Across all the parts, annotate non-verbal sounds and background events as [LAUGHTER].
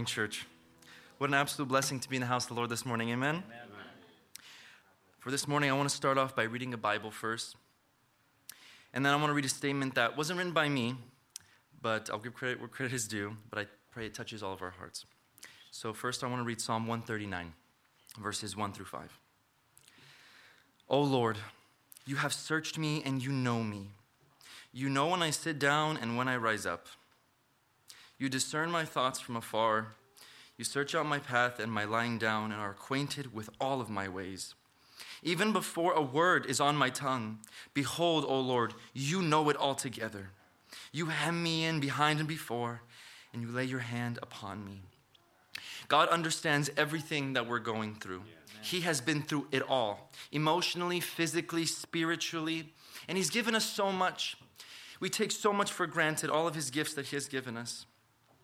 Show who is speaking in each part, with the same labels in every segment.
Speaker 1: morning, church. What an absolute blessing to be in the house of the Lord this morning. Amen. For this morning, I want to start off by reading a Bible first. And then I want to read a statement that wasn't written by me, but I'll give credit where credit is due, but I pray it touches all of our hearts. So, first, I want to read Psalm 139, verses 1 through 5. O Lord, you have searched me and you know me. You know when I sit down and when I rise up. You discern my thoughts from afar. You search out my path and my lying down and are acquainted with all of my ways. Even before a word is on my tongue, behold, O Lord, you know it altogether. You hem me in behind and before, and you lay your hand upon me. God understands everything that we're going through. he has been through it all emotionally, physically, spiritually, and He's given us so much. We take so much for granted, all of His gifts that He has given us.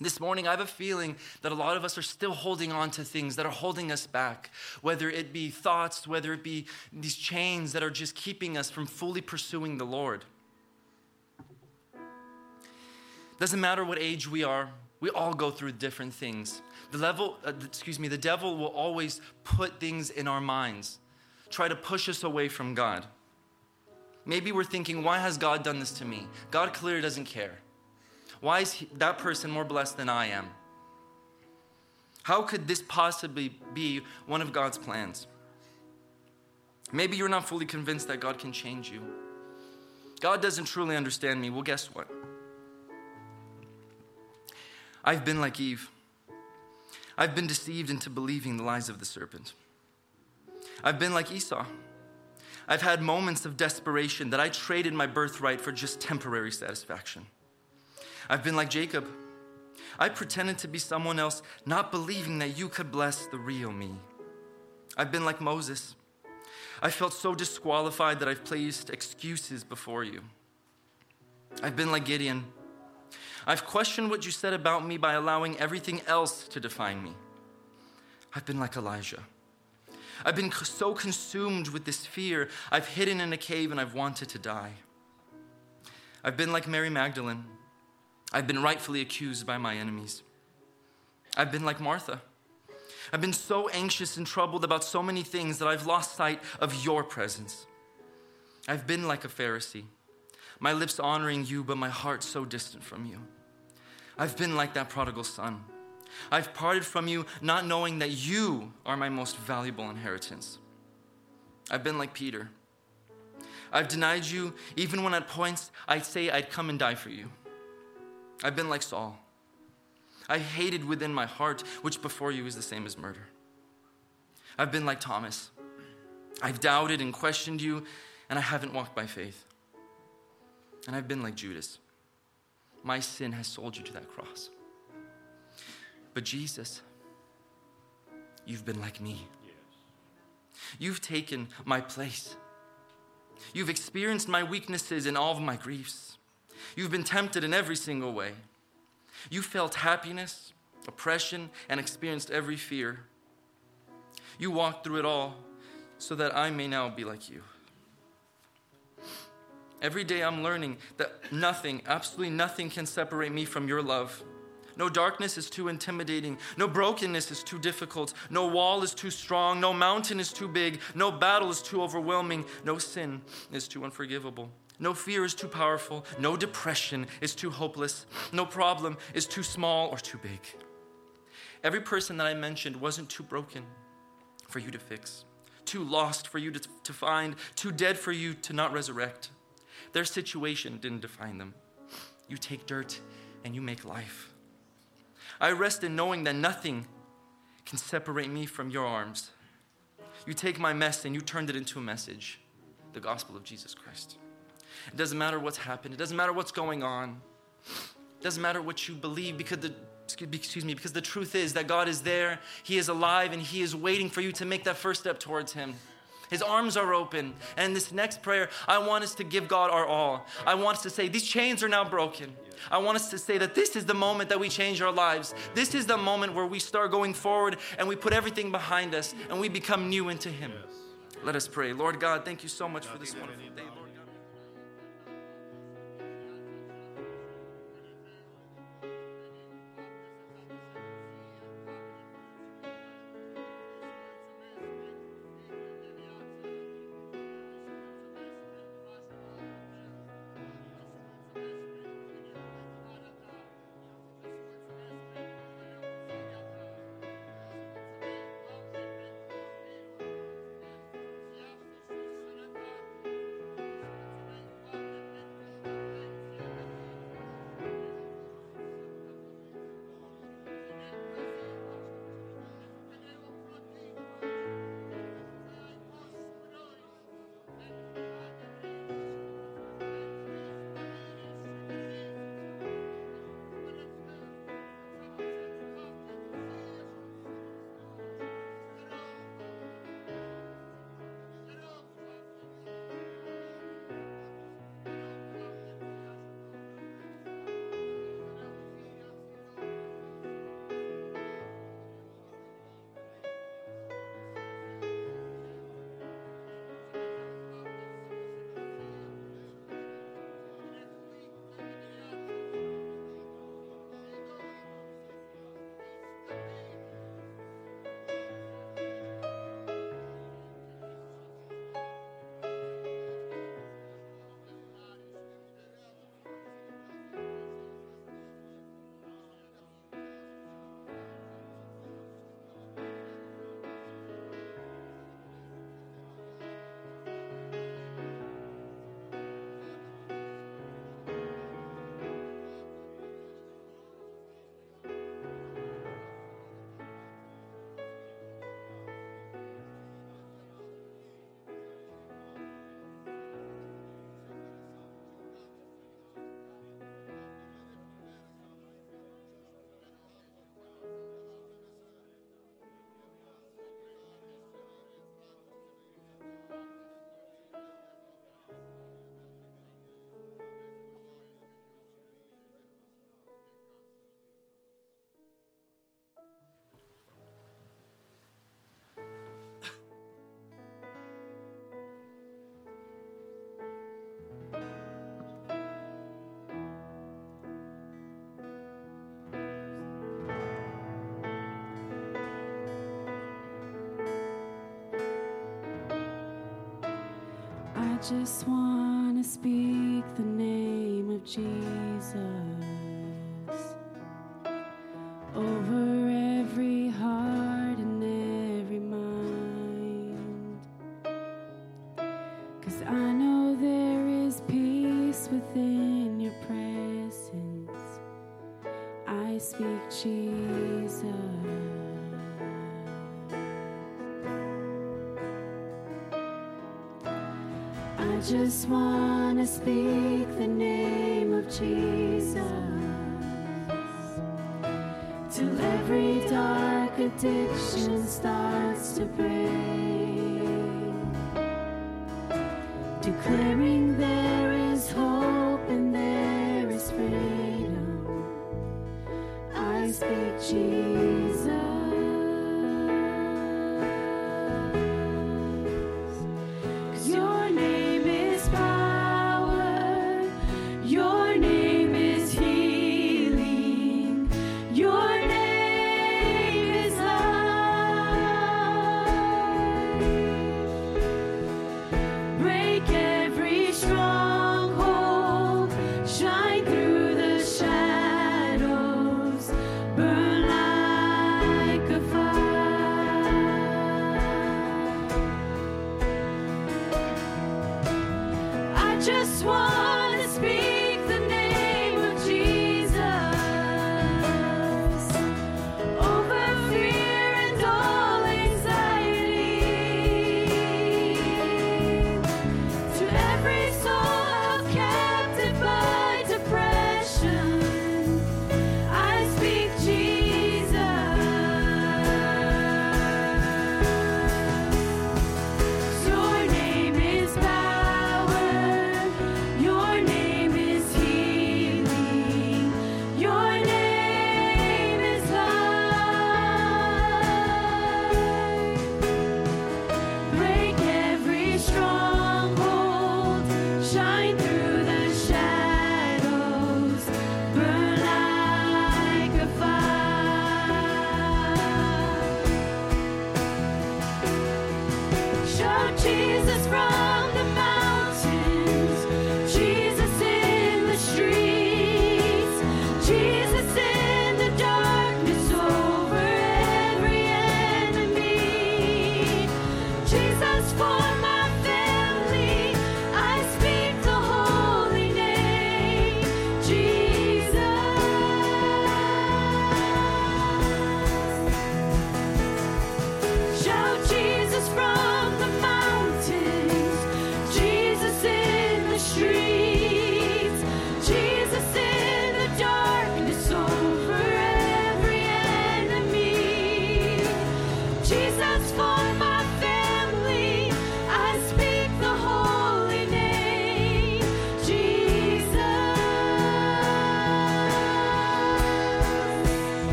Speaker 1: This morning, I have a feeling that a lot of us are still holding on to things that are holding us back, whether it be thoughts, whether it be these chains that are just keeping us from fully pursuing the Lord. Doesn't matter what age we are, we all go through different things. The level, uh, excuse me, the devil will always put things in our minds, try to push us away from God. Maybe we're thinking, why has God done this to me? God clearly doesn't care. Why is that person more blessed than I am? How could this possibly be one of God's plans? Maybe you're not fully convinced that God can change you. God doesn't truly understand me. Well, guess what? I've been like Eve. I've been deceived into believing the lies of the serpent. I've been like Esau. I've had moments of desperation that I traded my birthright for just temporary satisfaction. I've been like Jacob. I pretended to be someone else, not believing that you could bless the real me. I've been like Moses. I felt so disqualified that I've placed excuses before you. I've been like Gideon. I've questioned what you said about me by allowing everything else to define me. I've been like Elijah. I've been so consumed with this fear, I've hidden in a cave and I've wanted to die. I've been like Mary Magdalene. I've been rightfully accused by my enemies. I've been like Martha. I've been so anxious and troubled about so many things that I've lost sight of your presence. I've been like a Pharisee, my lips honoring you, but my heart so distant from you. I've been like that prodigal son. I've parted from you, not knowing that you are my most valuable inheritance. I've been like Peter. I've denied you, even when at points I'd say I'd come and die for you. I've been like Saul. I hated within my heart, which before you is the same as murder. I've been like Thomas. I've doubted and questioned you, and I haven't walked by faith. And I've been like Judas. My sin has sold you to that cross. But Jesus, you've been like me. You've taken my place. You've experienced my weaknesses and all of my griefs. You've been tempted in every single way. You felt happiness, oppression, and experienced every fear. You walked through it all so that I may now be like you. Every day I'm learning that nothing, absolutely nothing, can separate me from your love. No darkness is too intimidating. No brokenness is too difficult. No wall is too strong. No mountain is too big. No battle is too overwhelming. No sin is too unforgivable. No fear is too powerful. No depression is too hopeless. No problem is too small or too big. Every person that I mentioned wasn't too broken for you to fix, too lost for you to, to find, too dead for you to not resurrect. Their situation didn't define them. You take dirt and you make life. I rest in knowing that nothing can separate me from your arms. You take my mess and you turned it into a message the gospel of Jesus Christ. It doesn't matter what's happened, it doesn't matter what's going on, it doesn't matter what you believe because the excuse me because the truth is that God is there, he is alive and he is waiting for you to make that first step towards him. His arms are open. And this next prayer, I want us to give God our all. I want us to say, These chains are now broken. I want us to say that this is the moment that we change our lives. This is the moment where we start going forward and we put everything behind us and we become new into Him. Let us pray. Lord God, thank you so much for this wonderful day,
Speaker 2: just want to speak the name of Jesus just want to speak the name of Jesus. Till every dark addiction starts to break, declaring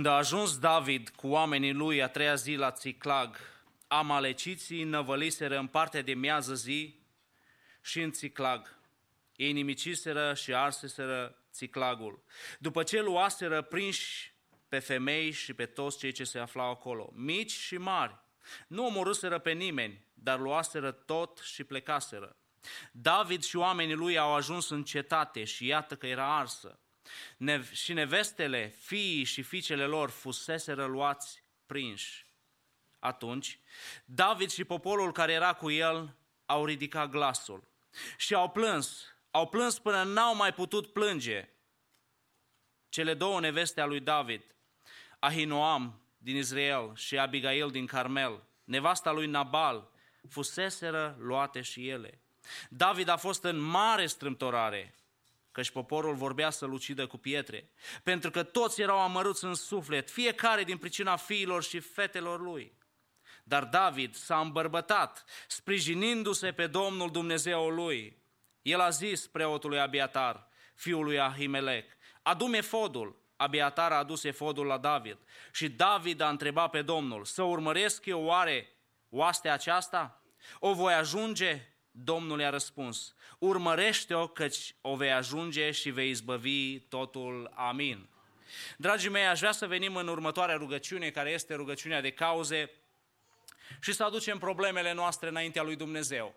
Speaker 3: Când a ajuns David cu oamenii lui a treia zi la Țiclag, amaleciții năvăliseră în partea de miază zi și în Țiclag. Ei nimiciseră și arseseră Țiclagul. După ce luaseră prinși pe femei și pe toți cei ce se aflau acolo, mici și mari, nu omorâseră pe nimeni, dar luaseră tot și plecaseră. David și oamenii lui au ajuns în cetate și iată că era arsă. Ne- și nevestele, fiii și fiicele lor fuseseră luați prinși. Atunci, David și poporul care era cu el au ridicat glasul și au plâns, au plâns până n-au mai putut plânge. Cele două neveste a lui David, Ahinoam din Israel și Abigail din Carmel, nevasta lui Nabal, fuseseră luate și ele. David a fost în mare strâmtorare, căci poporul vorbea să-l ucidă cu pietre, pentru că toți erau amăruți în suflet, fiecare din pricina fiilor și fetelor lui. Dar David s-a îmbărbătat, sprijinindu-se pe Domnul Dumnezeul lui. El a zis preotului Abiatar, fiul lui Ahimelec, adu-mi fodul. Abiatar a adus efodul la David și David a întrebat pe Domnul, să urmăresc eu oare oastea aceasta? O voi ajunge? Domnul i-a răspuns, urmărește-o căci o vei ajunge și vei izbăvi totul. Amin. Dragii mei, aș vrea să venim în următoarea rugăciune, care este rugăciunea de cauze, și să aducem problemele noastre înaintea lui Dumnezeu.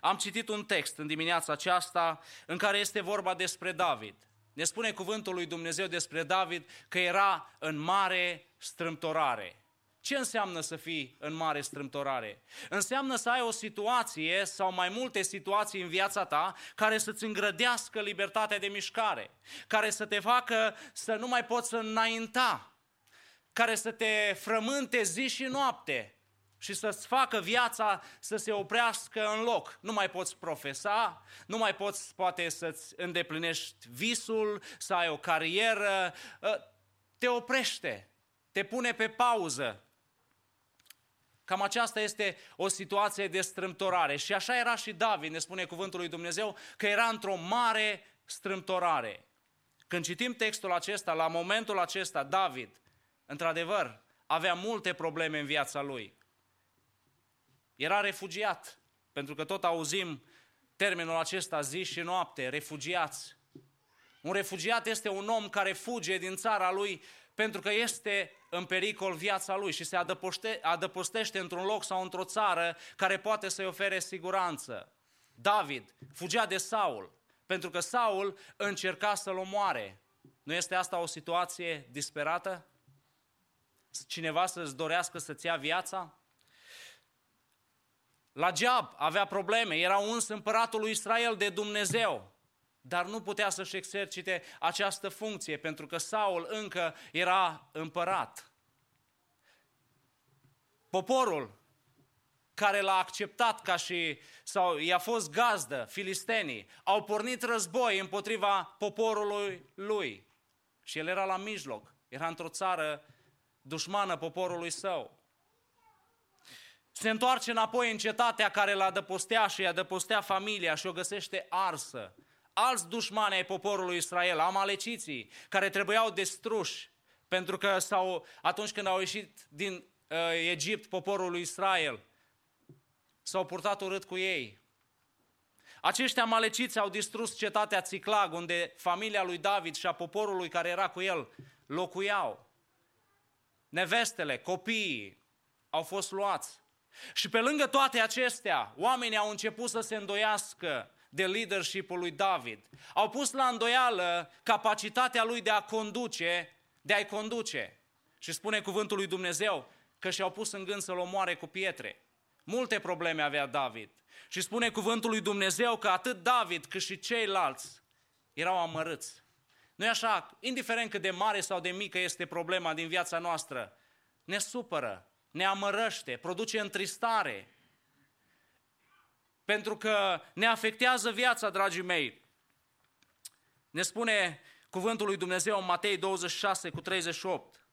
Speaker 3: Am citit un text în dimineața aceasta în care este vorba despre David. Ne spune cuvântul lui Dumnezeu despre David că era în mare strâmtorare. Ce înseamnă să fii în mare strâmtorare? Înseamnă să ai o situație sau mai multe situații în viața ta care să-ți îngrădească libertatea de mișcare, care să te facă să nu mai poți să înainta, care să te frământe zi și noapte și să-ți facă viața să se oprească în loc. Nu mai poți profesa, nu mai poți poate să-ți îndeplinești visul, să ai o carieră, ă, te oprește, te pune pe pauză, Cam aceasta este o situație de strâmtorare. Și așa era și David, ne spune cuvântul lui Dumnezeu, că era într-o mare strâmtorare. Când citim textul acesta, la momentul acesta, David, într-adevăr, avea multe probleme în viața lui. Era refugiat, pentru că tot auzim termenul acesta zi și noapte, refugiați. Un refugiat este un om care fuge din țara lui pentru că este în pericol viața lui și se adăpoște, adăpostește într-un loc sau într-o țară care poate să-i ofere siguranță. David fugea de Saul, pentru că Saul încerca să-l omoare. Nu este asta o situație disperată? Cineva să-ți dorească să-ți ia viața? La Geab avea probleme, era uns împăratul lui Israel de Dumnezeu dar nu putea să-și exercite această funcție, pentru că Saul încă era împărat. Poporul care l-a acceptat ca și, sau i-a fost gazdă, filistenii, au pornit război împotriva poporului lui. Și el era la mijloc, era într-o țară dușmană poporului său. Se întoarce înapoi în cetatea care l-a adăpostea și i-a adăpostea familia și o găsește arsă alți dușmani ai poporului Israel, amaleciții, care trebuiau destruși, pentru că sau atunci când au ieșit din uh, Egipt poporul lui Israel, s-au purtat urât cu ei. Acești amaleciți au distrus cetatea Țiclag, unde familia lui David și a poporului care era cu el locuiau. Nevestele, copiii au fost luați. Și pe lângă toate acestea, oamenii au început să se îndoiască de leadership-ul lui David. Au pus la îndoială capacitatea lui de a conduce, de a-i conduce. Și spune cuvântul lui Dumnezeu că și-au pus în gând să-l omoare cu pietre. Multe probleme avea David. Și spune cuvântul lui Dumnezeu că atât David cât și ceilalți erau amărâți. nu e așa? Indiferent cât de mare sau de mică este problema din viața noastră, ne supără, ne amărăște, produce întristare, pentru că ne afectează viața, dragii mei. Ne spune cuvântul lui Dumnezeu în Matei 26 cu 38.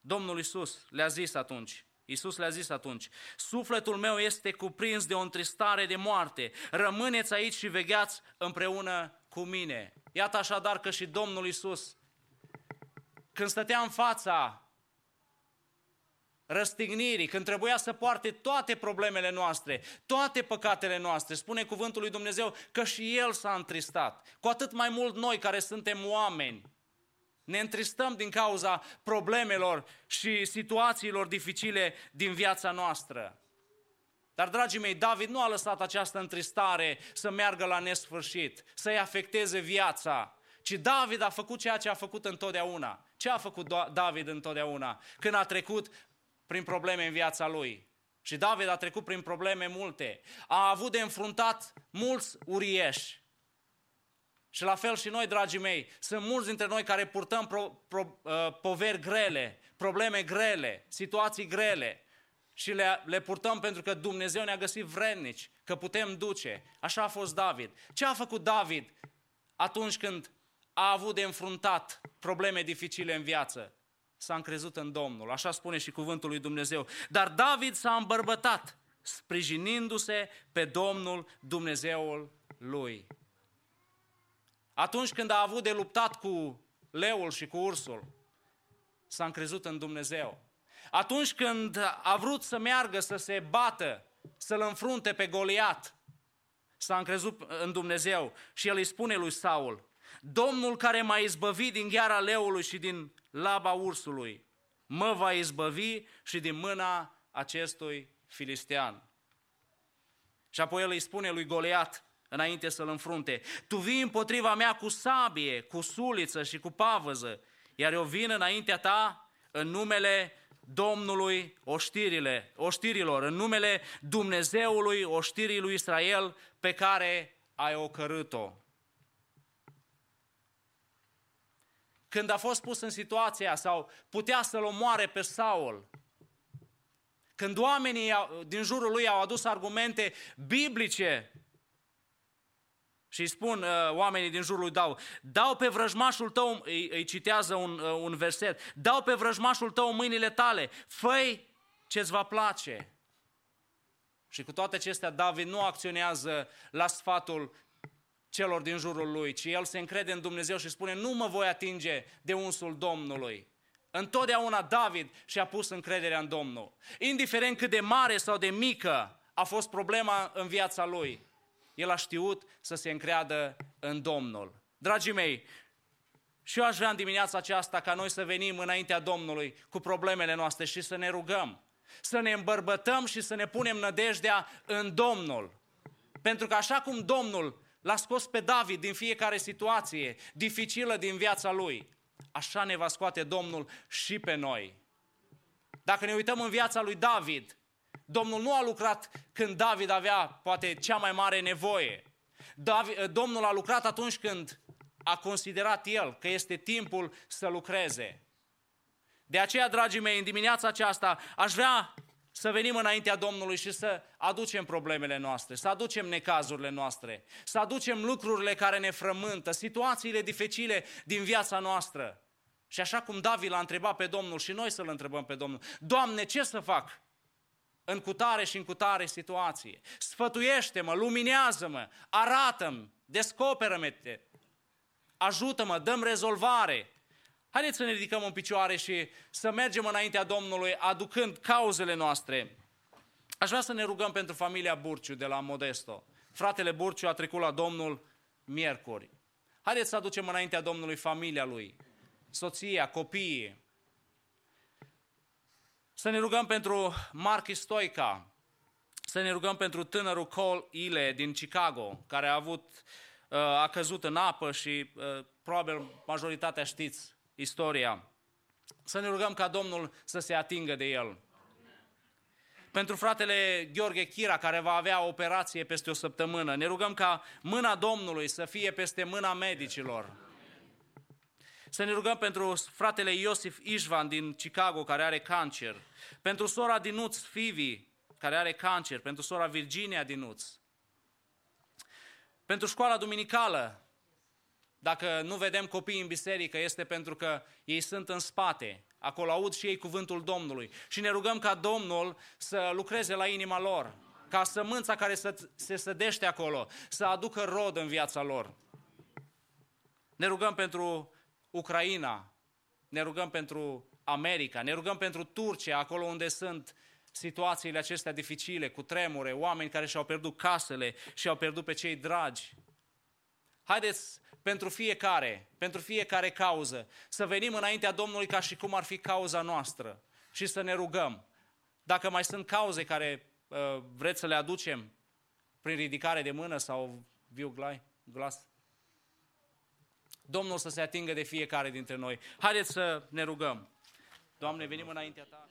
Speaker 3: Domnul Isus le-a zis atunci, Isus le-a zis atunci, sufletul meu este cuprins de o întristare de moarte, rămâneți aici și vegheați împreună cu mine. Iată așadar că și Domnul Isus, când stătea în fața răstignirii, când trebuia să poarte toate problemele noastre, toate păcatele noastre, spune cuvântul lui Dumnezeu că și El s-a întristat. Cu atât mai mult noi care suntem oameni, ne întristăm din cauza problemelor și situațiilor dificile din viața noastră. Dar, dragii mei, David nu a lăsat această întristare să meargă la nesfârșit, să-i afecteze viața, ci David a făcut ceea ce a făcut întotdeauna. Ce a făcut David întotdeauna? Când a trecut prin probleme în viața lui. Și David a trecut prin probleme multe. A avut de înfruntat mulți urieși. Și la fel și noi, dragii mei, sunt mulți dintre noi care purtăm pro, pro, uh, poveri grele, probleme grele, situații grele. Și le, le purtăm pentru că Dumnezeu ne-a găsit vrednici, că putem duce. Așa a fost David. Ce a făcut David atunci când a avut de înfruntat probleme dificile în viață? S-a încrezut în Domnul. Așa spune și cuvântul lui Dumnezeu. Dar David s-a îmbărbătat, sprijinindu-se pe Domnul Dumnezeul lui. Atunci când a avut de luptat cu leul și cu ursul, s-a încrezut în Dumnezeu. Atunci când a vrut să meargă, să se bată, să-l înfrunte pe Goliat, s-a încrezut în Dumnezeu și el îi spune lui Saul, Domnul care m-a izbăvit din gheara leului și din laba ursului, mă va izbăvi și din mâna acestui filistean. Și apoi el îi spune lui Goliat, înainte să-l înfrunte, tu vii împotriva mea cu sabie, cu suliță și cu pavăză, iar eu vin înaintea ta în numele Domnului oștirile, oștirilor, în numele Dumnezeului oștirii lui Israel pe care ai ocărât-o. Când a fost pus în situația sau putea să-l omoare pe Saul, când oamenii din jurul lui au adus argumente biblice și îi spun uh, oamenii din jurul lui Dau, dau pe vrăjmașul tău, îi, îi citează un, uh, un verset, dau pe vrăjmașul tău mâinile tale, făi ce-ți va place. Și cu toate acestea, David nu acționează la sfatul celor din jurul lui, ci el se încrede în Dumnezeu și spune, nu mă voi atinge de unsul Domnului. Întotdeauna David și-a pus încrederea în Domnul. Indiferent cât de mare sau de mică a fost problema în viața lui, el a știut să se încreadă în Domnul. Dragii mei, și eu aș vrea în dimineața aceasta ca noi să venim înaintea Domnului cu problemele noastre și să ne rugăm, să ne îmbărbătăm și să ne punem nădejdea în Domnul. Pentru că așa cum Domnul l-a scos pe David din fiecare situație dificilă din viața lui, așa ne va scoate Domnul și pe noi. Dacă ne uităm în viața lui David, Domnul nu a lucrat când David avea poate cea mai mare nevoie. David, Domnul a lucrat atunci când a considerat el că este timpul să lucreze. De aceea, dragii mei, în dimineața aceasta aș vrea să venim înaintea Domnului și să aducem problemele noastre, să aducem necazurile noastre, să aducem lucrurile care ne frământă, situațiile dificile din viața noastră. Și așa cum David l-a întrebat pe Domnul și noi să-L întrebăm pe Domnul, Doamne, ce să fac? în cutare și în cutare situație. Sfătuiește-mă, luminează-mă, arată-mi, descoperă-mă, ajută-mă, dăm rezolvare. Haideți să ne ridicăm în picioare și să mergem înaintea Domnului aducând cauzele noastre. Aș vrea să ne rugăm pentru familia Burciu de la Modesto. Fratele Burciu a trecut la Domnul miercuri. Haideți să aducem înaintea Domnului familia lui, soția, copiii, să ne rugăm pentru Mark Stoica, să ne rugăm pentru tânărul Cole Ile din Chicago, care a avut, uh, a căzut în apă și uh, probabil majoritatea știți istoria. Să ne rugăm ca Domnul să se atingă de el. Pentru fratele Gheorghe Chira, care va avea o operație peste o săptămână, ne rugăm ca mâna Domnului să fie peste mâna medicilor să ne rugăm pentru fratele Iosif Ișvan din Chicago, care are cancer. Pentru sora Dinuț Fivi, care are cancer. Pentru sora Virginia Dinuț. Pentru școala duminicală, dacă nu vedem copii în biserică, este pentru că ei sunt în spate. Acolo aud și ei cuvântul Domnului. Și ne rugăm ca Domnul să lucreze la inima lor, ca sămânța care se sădește acolo să aducă rod în viața lor. Ne rugăm pentru Ucraina, ne rugăm pentru America, ne rugăm pentru Turcia, acolo unde sunt situațiile acestea dificile, cu tremure, oameni care și-au pierdut casele și au pierdut pe cei dragi. Haideți pentru fiecare, pentru fiecare cauză, să venim înaintea Domnului ca și cum ar fi cauza noastră și să ne rugăm. Dacă mai sunt cauze care uh, vreți să le aducem prin ridicare de mână sau viu glai, glas, Domnul să se atingă de fiecare dintre noi. Haideți să ne rugăm. Doamne, venim înaintea Ta.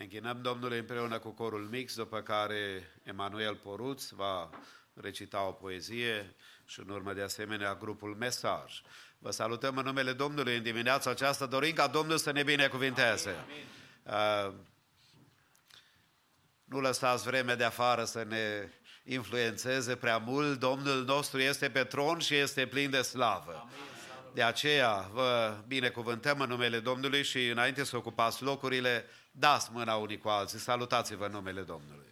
Speaker 4: Ne închinăm Domnului împreună cu corul mix, după care Emanuel Poruț va recita o poezie și în urmă de asemenea grupul Mesaj. Vă salutăm în numele Domnului în dimineața aceasta, dorim ca Domnul să ne binecuvinteze. Uh, nu lăsați vremea de afară să ne influențeze prea mult. Domnul nostru este pe tron și este plin de slavă. De aceea vă binecuvântăm în numele Domnului și înainte să ocupați locurile, dați mâna unii cu alții. Salutați-vă în numele Domnului.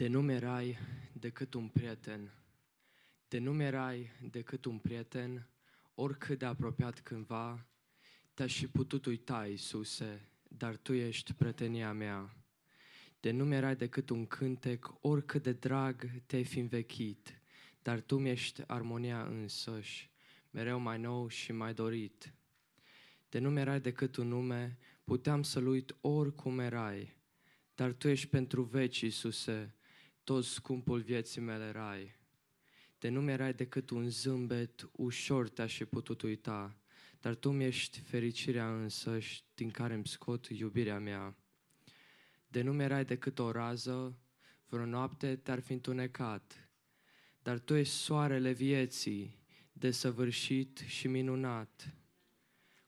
Speaker 5: De nu mi-erai decât un prieten, de nu mi-erai decât un prieten, oricât de apropiat cândva, te-aș fi putut uita, Iisuse, dar Tu ești prietenia mea. De nu mi-erai decât un cântec, oricât de drag te-ai fi învechit, dar Tu mi-ești armonia însăși, mereu mai nou și mai dorit. De nu mi-erai decât un nume, puteam să-l uit oricum erai, dar Tu ești pentru veci, Iisuse, tot scumpul vieții mele rai. De nu mi-erai decât un zâmbet, ușor te-aș fi putut uita, dar tu mi-ești fericirea însăși din care îmi scot iubirea mea. De nu mi-erai decât o rază, vreo noapte te-ar fi întunecat, dar tu ești soarele vieții, desăvârșit și minunat.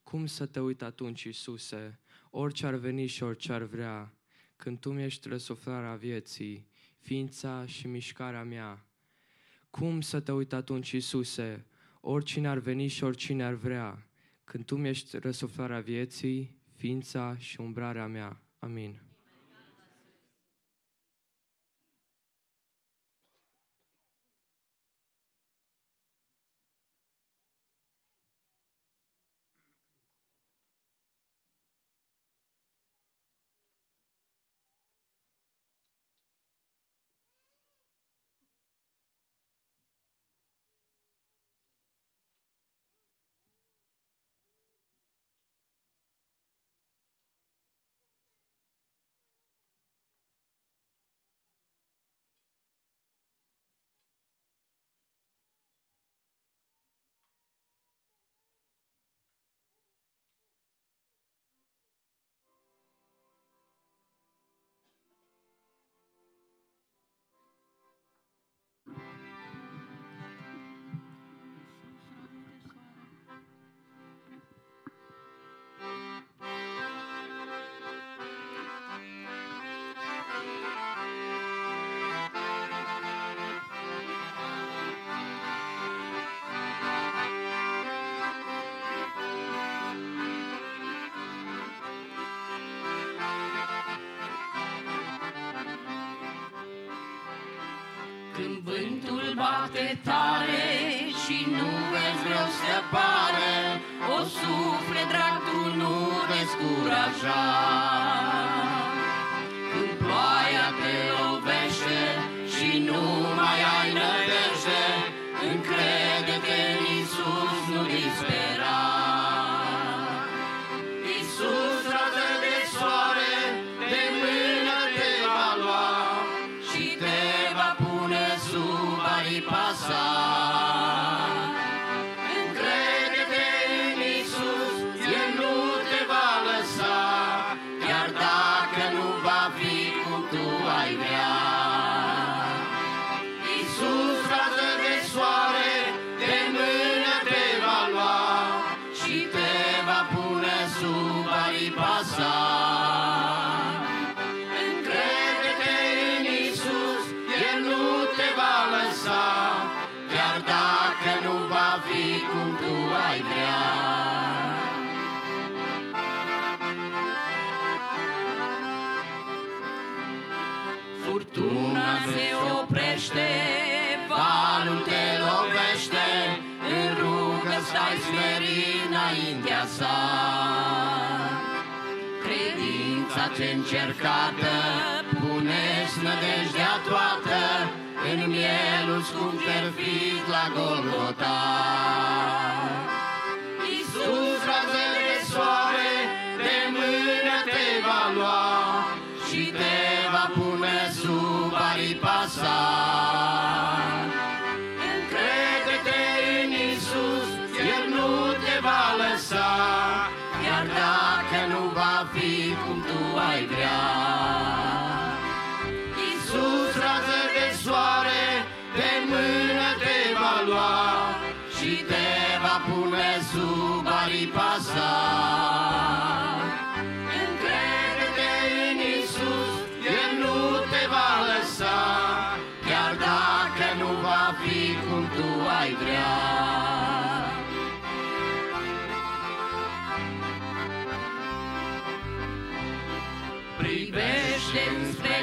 Speaker 5: Cum să te uit atunci, Iisuse, orice ar veni și orice ar vrea, când Tu mi-ești răsuflarea vieții, ființa și mișcarea mea? Cum să te uit atunci, Iisuse, oricine ar veni și oricine ar vrea, când Tu mi-ești răsuflarea vieții, ființa și umbrarea mea? Amin.
Speaker 6: Vântul bate tare și nu vezi vreo scăpare, o suflet drag tu nu descuraja. Înaintea sa. Credința ce încercată, puneți nădejdea toată, în mielul scump perfid la Golgota. Iisus, rază de soare, de mână te va lua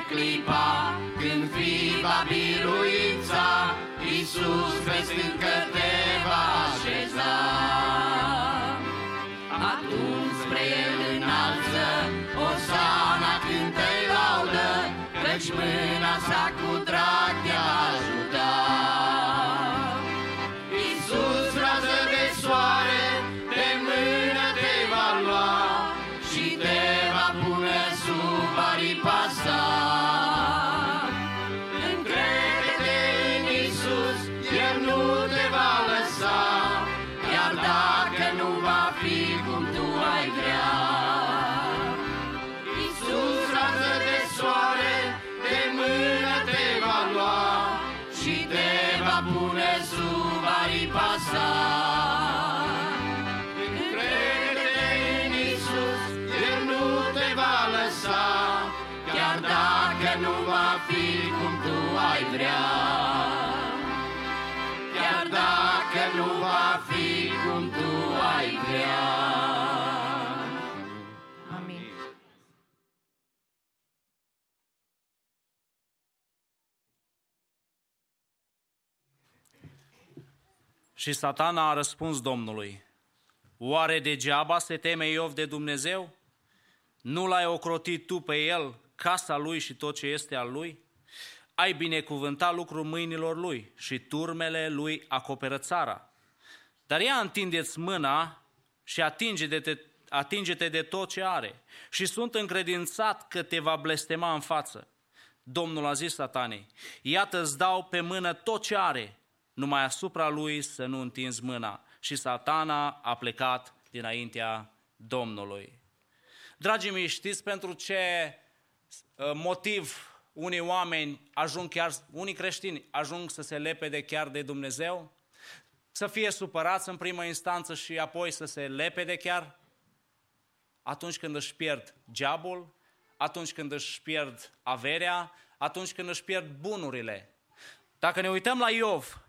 Speaker 6: clipa când fi va biruința, Iisus pe stâncă te va așeza. Atunci spre El înalță, Osana cântă-i laudă, Căci mâna sa cu drag te-a Și
Speaker 3: satana a răspuns Domnului, Oare degeaba se teme Iov de Dumnezeu? Nu l-ai ocrotit tu pe el, casa lui și tot ce este al lui? Ai binecuvântat lucrul mâinilor lui și turmele lui acoperă țara. Dar ia întindeți mâna și atinge-te de, atinge-te de tot ce are și sunt încredințat că te va blestema în față. Domnul a zis satanei, iată îți dau pe mână tot ce are, numai asupra lui să nu întinzi mâna. Și satana a plecat dinaintea Domnului. Dragii mei, știți pentru ce uh, motiv unii oameni ajung chiar, unii creștini ajung să se lepede chiar de Dumnezeu? Să fie supărați în primă instanță și apoi să se lepede chiar? Atunci când își pierd geabul, atunci când își pierd averea, atunci când își pierd bunurile. Dacă ne uităm la Iov,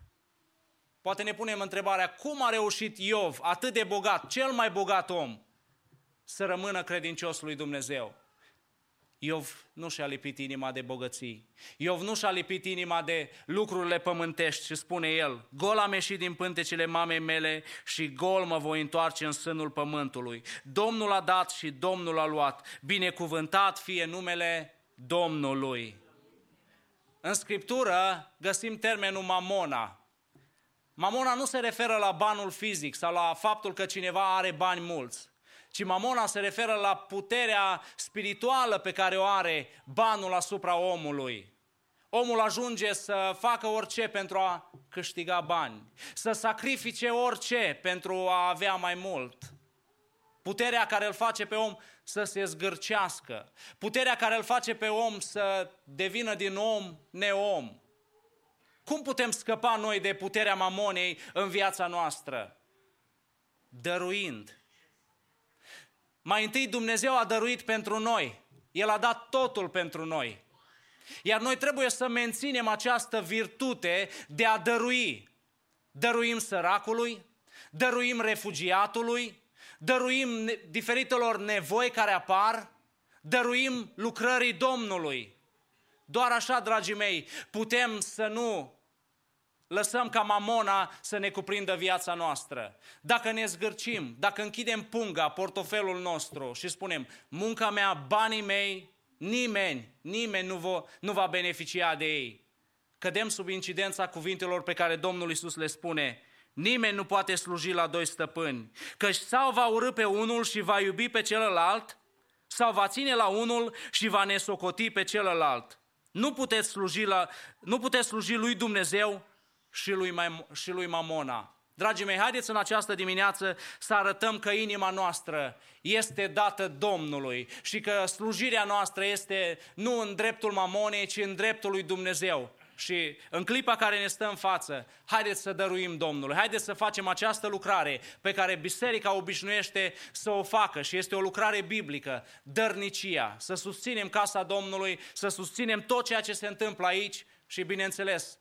Speaker 3: poate ne punem întrebarea cum a reușit Iov, atât de bogat, cel mai bogat om, să rămână credincios lui Dumnezeu. Iov nu și-a lipit inima de bogății. Iov nu și-a lipit inima de lucrurile pământești și spune el, gol am ieșit din pântecele mamei mele și gol mă voi întoarce în sânul pământului. Domnul a dat și Domnul a luat. Binecuvântat fie numele Domnului. În Scriptură găsim termenul mamona. Mamona nu se referă la banul fizic sau la faptul că cineva are bani mulți ci mamona se referă la puterea spirituală pe care o are banul asupra omului. Omul ajunge să facă orice pentru a câștiga bani, să sacrifice orice pentru a avea mai mult. Puterea care îl face pe om să se zgârcească, puterea care îl face pe om să devină din om neom. Cum putem scăpa noi de puterea mamonei în viața noastră? Dăruind mai întâi Dumnezeu a dăruit pentru noi. El a dat totul pentru noi. Iar noi trebuie să menținem această virtute de a dărui. Dăruim săracului, dăruim refugiatului, dăruim diferitelor nevoi care apar, dăruim lucrării Domnului. Doar așa, dragii mei, putem să nu lăsăm ca mamona să ne cuprindă viața noastră. Dacă ne zgârcim, dacă închidem punga, portofelul nostru și spunem, munca mea, banii mei, nimeni, nimeni nu, va, nu va beneficia de ei. Cădem sub incidența cuvintelor pe care Domnul Isus le spune, nimeni nu poate sluji la doi stăpâni, căci sau va urâ pe unul și va iubi pe celălalt, sau va ține la unul și va nesocoti pe celălalt. Nu puteți sluji, la, nu puteți sluji lui Dumnezeu și lui, Mai, și lui Mamona. Dragii mei, haideți în această dimineață să arătăm că inima noastră este dată Domnului și că slujirea noastră este nu în dreptul mamonei, ci în dreptul lui Dumnezeu. Și în clipa care ne stă în față, haideți să dăruim Domnului, haideți să facem această lucrare pe care biserica obișnuiește să o facă și este o lucrare biblică, dărnicia, să susținem casa Domnului, să susținem tot ceea ce se întâmplă aici și, bineînțeles,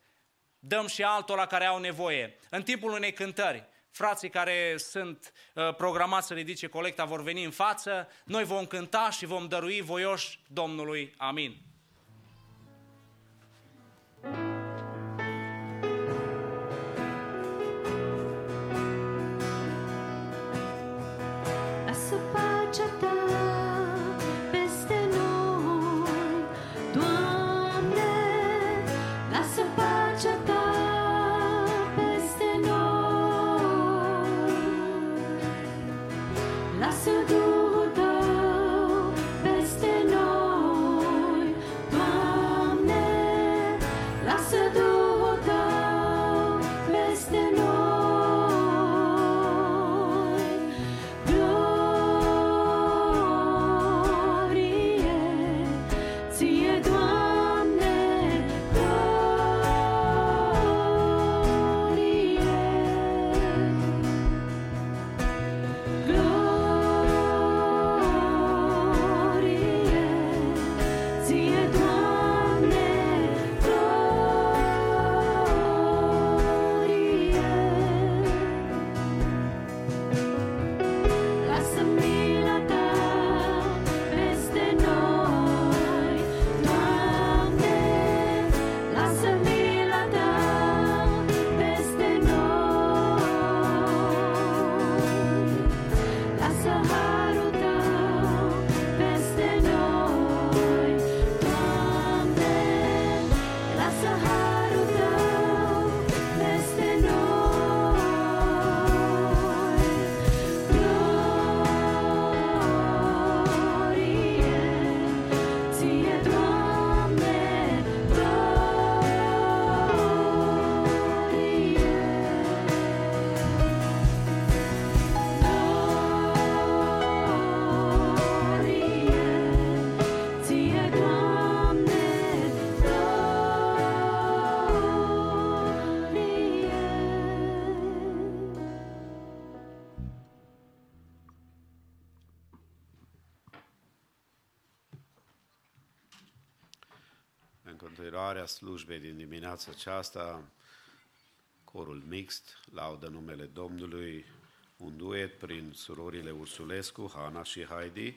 Speaker 3: dăm și altora care au nevoie. În timpul unei cântări, frații care sunt uh, programați să ridice colecta vor veni în față, noi vom cânta și vom dărui voioși Domnului. Amin.
Speaker 2: Lasă
Speaker 4: continuare a slujbei din dimineața aceasta, corul mixt, laudă numele Domnului, un duet prin surorile Ursulescu, Hana și Heidi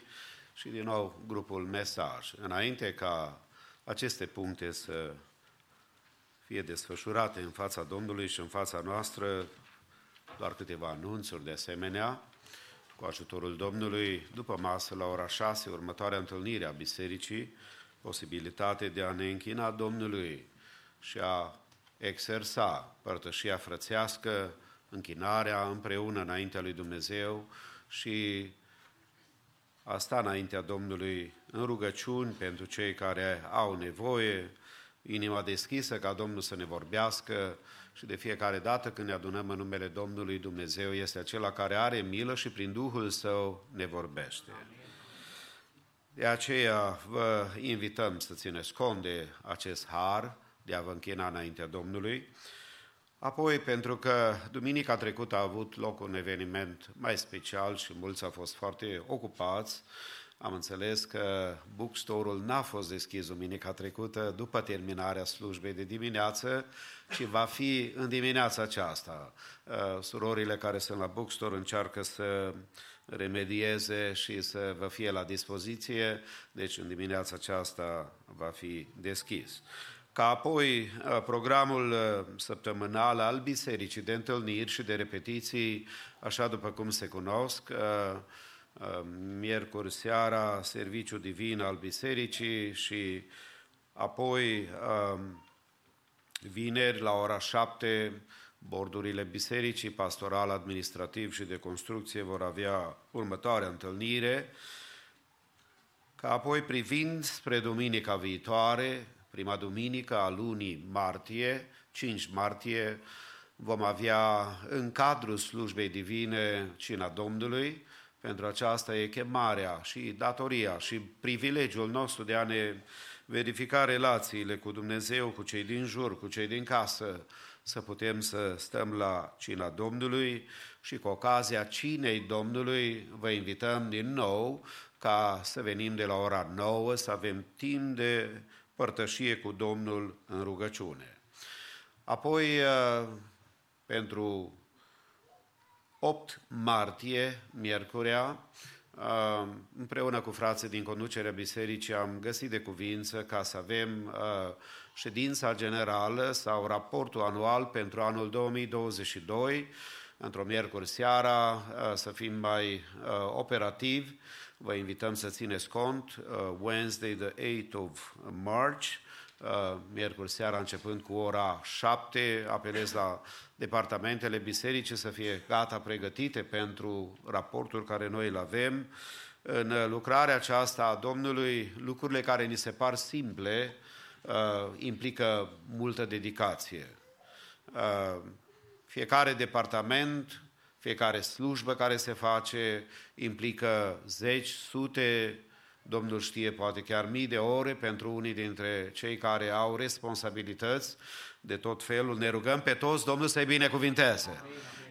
Speaker 4: și din nou grupul Mesaj. Înainte ca aceste puncte să fie desfășurate în fața Domnului și în fața noastră, doar câteva anunțuri de asemenea, cu ajutorul Domnului, după masă, la ora 6, următoarea întâlnire a bisericii, posibilitate de a ne închina Domnului și a exersa părtășia frățească, închinarea împreună înaintea lui Dumnezeu și a sta înaintea Domnului în rugăciuni pentru cei care au nevoie, inima deschisă ca Domnul să ne vorbească și de fiecare dată când ne adunăm în numele Domnului, Dumnezeu este acela care are milă și prin Duhul Său ne vorbește. De aceea vă invităm să țineți cont de acest har, de a vă închina înaintea Domnului. Apoi, pentru că duminica trecută a avut loc un eveniment mai special și mulți au fost foarte ocupați, am înțeles că bookstore-ul n-a fost deschis duminica trecută după terminarea slujbei de dimineață, ci va fi în dimineața aceasta. Uh, surorile care sunt la bookstore încearcă să remedieze și să vă fie la dispoziție, deci în dimineața aceasta va fi deschis. Ca apoi uh, programul uh, săptămânal al bisericii de întâlniri și de repetiții, așa după cum se cunosc, miercuri seara, serviciu divin al bisericii și apoi vineri la ora 7 bordurile bisericii, pastoral, administrativ și de construcție vor avea următoarea întâlnire, ca apoi privind spre duminica viitoare, prima duminică a lunii martie, 5 martie, vom avea în cadrul slujbei divine Cina Domnului, pentru aceasta e chemarea și datoria și privilegiul nostru de a ne verifica relațiile cu Dumnezeu, cu cei din jur, cu cei din casă, să putem să stăm la cina Domnului și cu ocazia cinei Domnului vă invităm din nou ca să venim de la ora 9, să avem timp de părtășie cu Domnul în rugăciune. Apoi, pentru 8 martie, miercurea, împreună cu frații din conducerea bisericii am găsit de cuvință ca să avem ședința generală sau raportul anual pentru anul 2022, într-o miercuri seara, să fim mai operativi. Vă invităm să țineți cont, Wednesday the 8th of March, miercuri seara începând cu ora 7, apelez la departamentele bisericii să fie gata, pregătite pentru raportul care noi îl avem. În lucrarea aceasta a Domnului, lucrurile care ni se par simple uh, implică multă dedicație. Uh, fiecare departament, fiecare slujbă care se face implică zeci, sute, Domnul știe, poate chiar mii de ore pentru unii dintre cei care au responsabilități de tot felul. Ne rugăm pe toți, Domnul să-i binecuvinteze.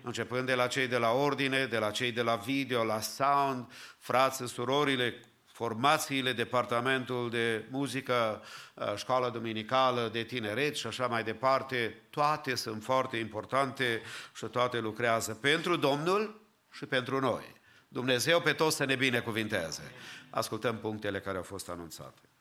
Speaker 4: Începând de la cei de la ordine, de la cei de la video, la sound, frații, surorile, formațiile, departamentul de muzică, uh, școala dominicală, de tineret și așa mai departe, toate sunt foarte importante și toate lucrează pentru Domnul și pentru noi. Dumnezeu pe toți să ne binecuvinteze. Ascultăm punctele care au fost anunțate.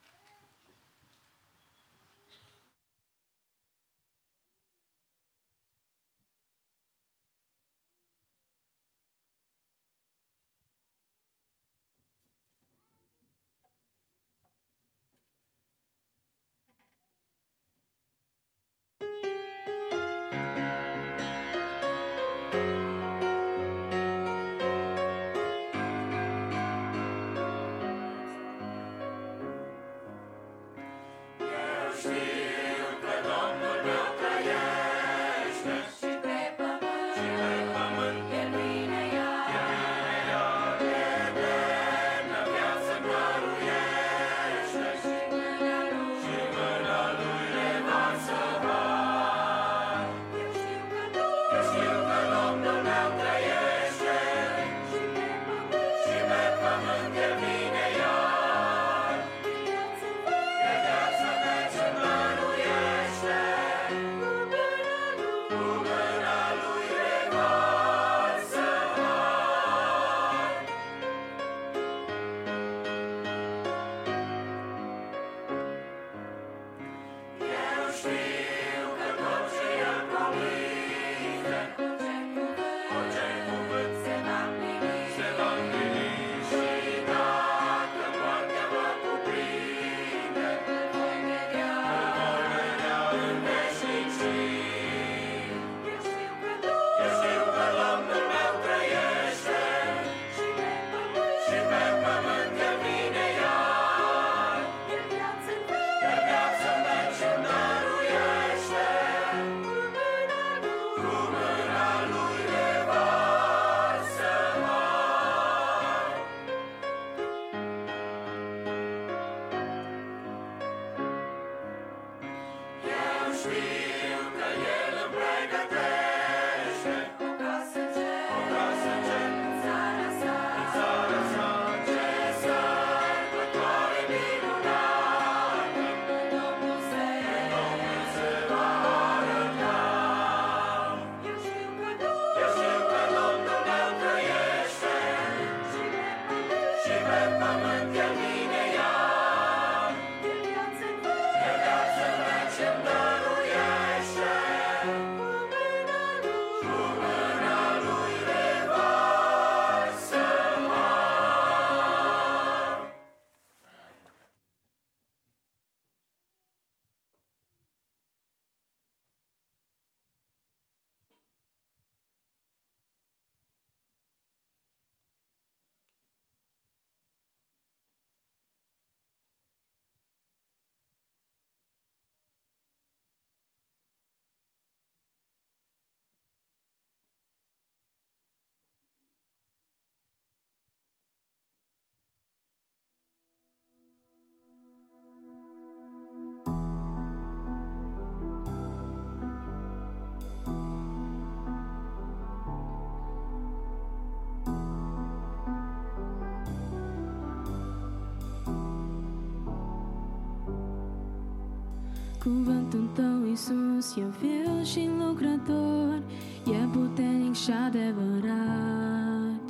Speaker 2: Cuvântul tău, Iisus, e fiu și lucrător, e puternic și adevărat.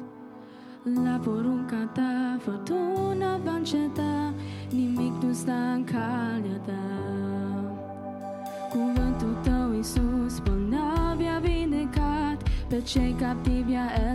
Speaker 2: La porunca ta, fătuna va înceta, nimic nu sta în calea ta. Cuvântul tău, Iisus, bolnavi vine vindecat, pe cei captivi a el.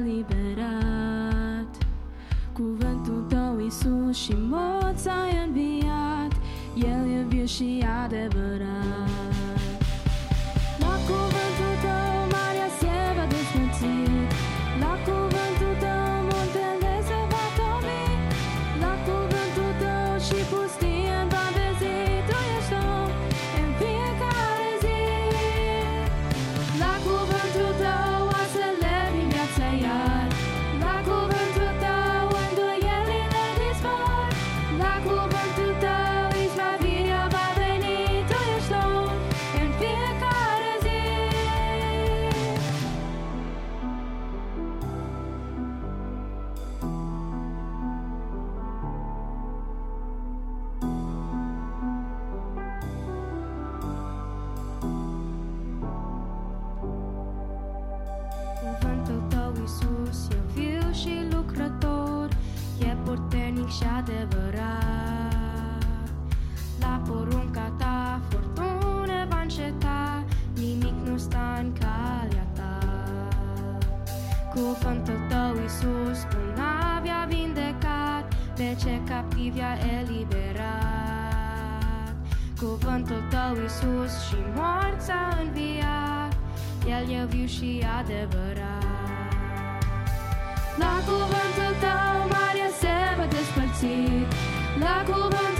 Speaker 2: și adevărat. La porunca ta furtună va înceta Nimic nu sta în calea ta. Cuvântul tău, Iisus, cu navia vindecat Pe ce captivi a eliberat. Cuvântul tău, Iisus, și moartea a înviat El e viu și adevărat. La cuvântul tău, mai La courbe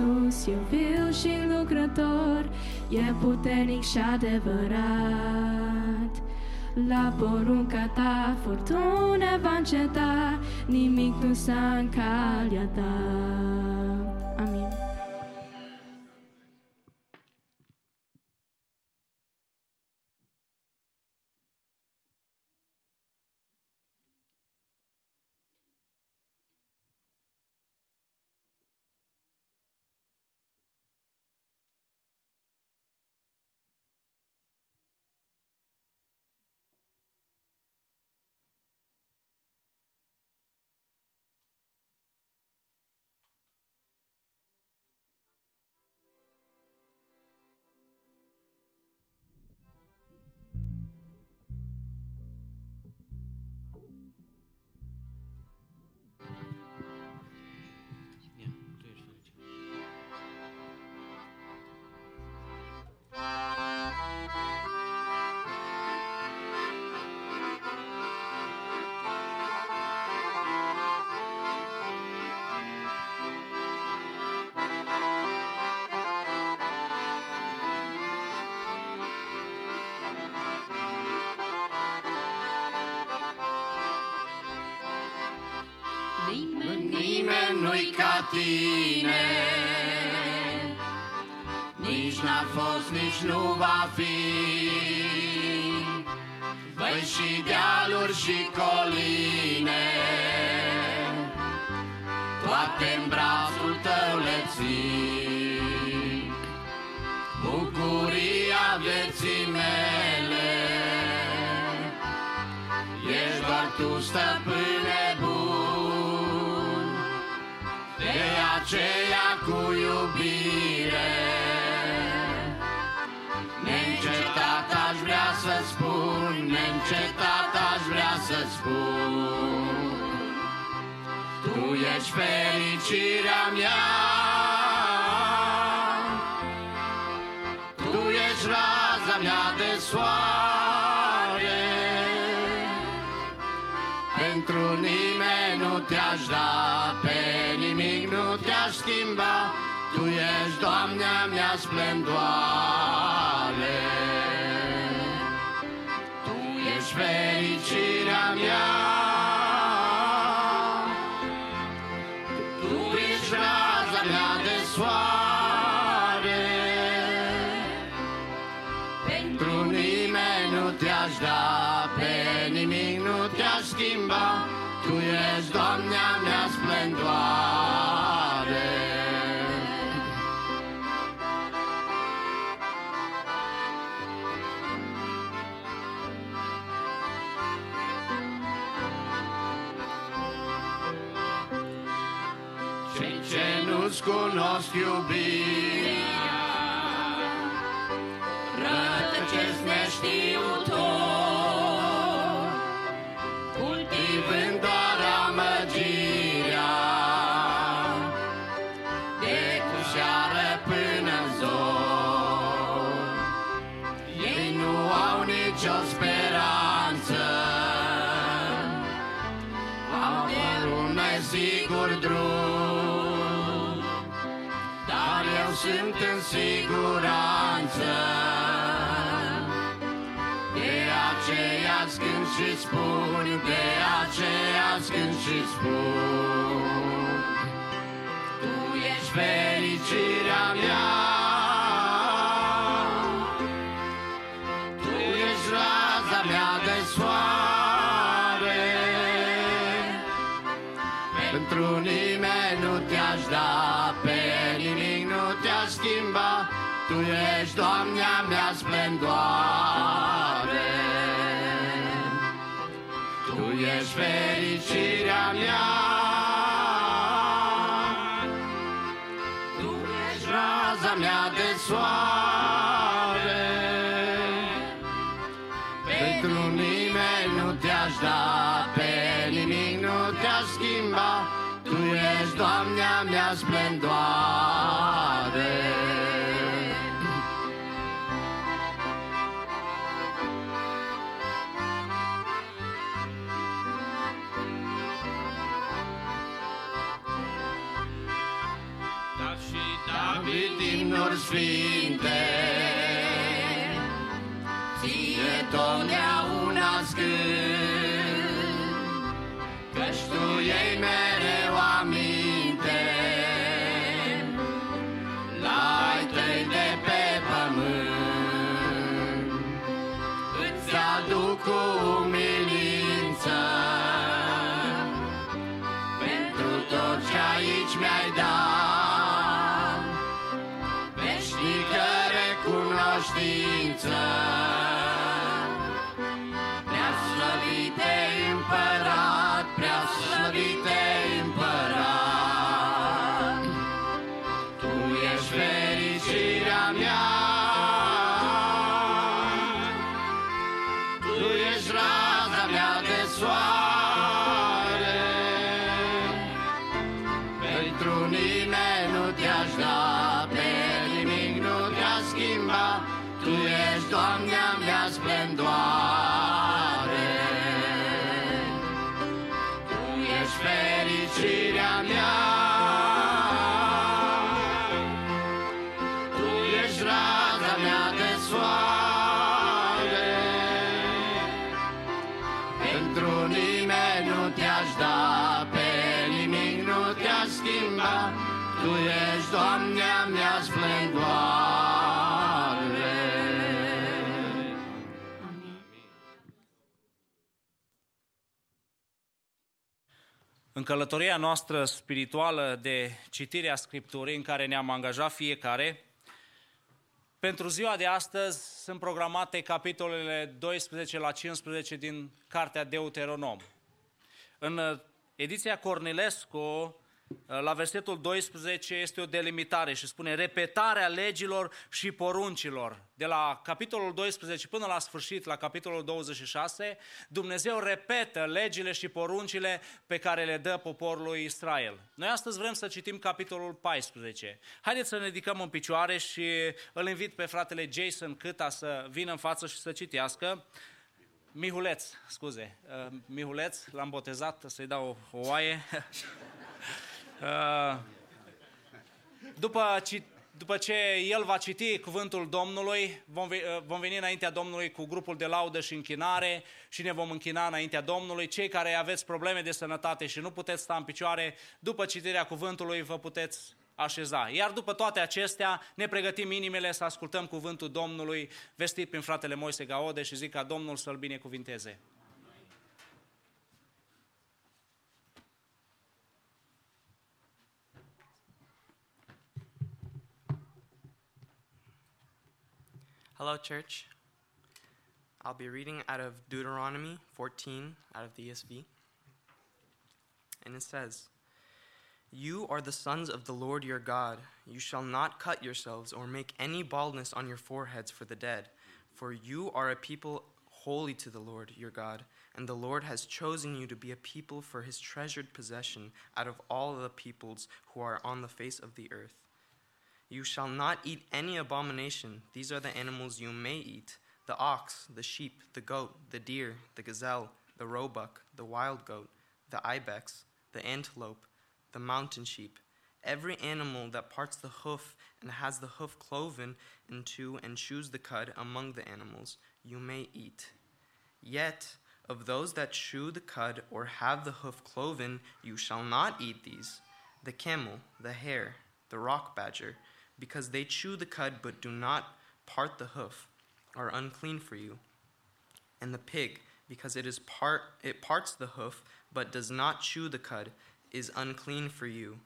Speaker 2: Isus e viu și lucrător, e puternic și adevărat. La porunca ta furtuna va înceta, nimic nu s-a în
Speaker 6: tine. Nici n-a fost, nici nu va fi. Băi și dealuri și coline Toate în brațul tău le țin. Bucuria vieții mele Ești doar tu, stăpâne aceea cu iubire. Neîncetat aș vrea să spun Neîncetat aș vrea să spun. Tu ești fericirea mea. Tu ești raza mea de soare. Pentru nimeni nu te-aș da Pe nimic nu te-aș schimba. Tu ești Doamnea mea splendoare. Tu ești fericirea mea cunosc iubirea în siguranță De aceea când și spun De aceea când și spun. Tu ești fericirea mea fericirea mea. Tu ești raza mea de soare. Pentru nimeni nu te-aș da Pe nimic nu te-aș schimba. Tu ești Doamnea mea splendoare voor de
Speaker 3: there. Călătoria noastră spirituală de citire a Scripturii, în care ne-am angajat fiecare, pentru ziua de astăzi sunt programate capitolele 12 la 15 din Cartea Deuteronom. În uh, ediția Cornilescu, uh, la versetul 12, este o delimitare și spune repetarea legilor și poruncilor. De la capitolul 12 până la sfârșit, la capitolul 26, Dumnezeu repetă legile și poruncile pe care le dă poporului Israel. Noi astăzi vrem să citim capitolul 14. Haideți să ne ridicăm în pioare și îl invit pe fratele Jason Câta să vină în față și să citească. Mihuleț, scuze, uh, Mihuleț, l-am botezat, să-i dau o, o oaie. [LAUGHS] Uh, după, ci- după ce el va citi cuvântul Domnului, vom, ve- uh, vom veni înaintea Domnului cu grupul de laudă și închinare și ne vom închina înaintea Domnului. Cei care aveți probleme de sănătate și nu puteți sta în picioare, după citirea cuvântului vă puteți așeza. Iar după toate acestea, ne pregătim inimile să ascultăm cuvântul Domnului vestit prin fratele Moise Gaode și zic ca Domnul să-l binecuvinteze.
Speaker 7: Hello, church. I'll be reading out of Deuteronomy 14 out of the ESV. And it says, You are the sons of the Lord your God. You shall not cut yourselves or make any baldness on your foreheads for the dead, for you are a people holy to the Lord your God, and the Lord has chosen you to be a people for his treasured possession out of all the peoples who are on the face of the earth. You shall not eat any abomination. These are the animals you may eat the ox, the sheep, the goat, the deer, the gazelle, the roebuck, the wild goat, the ibex, the antelope, the mountain sheep. Every animal that parts the hoof and has the hoof cloven in two and chews the cud among the animals, you may eat. Yet, of those that chew the cud or have the hoof cloven, you shall not eat these the camel, the hare, the rock badger, because they chew the cud but do not part the hoof, are unclean for you. And the pig, because it is part it parts the hoof but does not chew the cud, is unclean for you.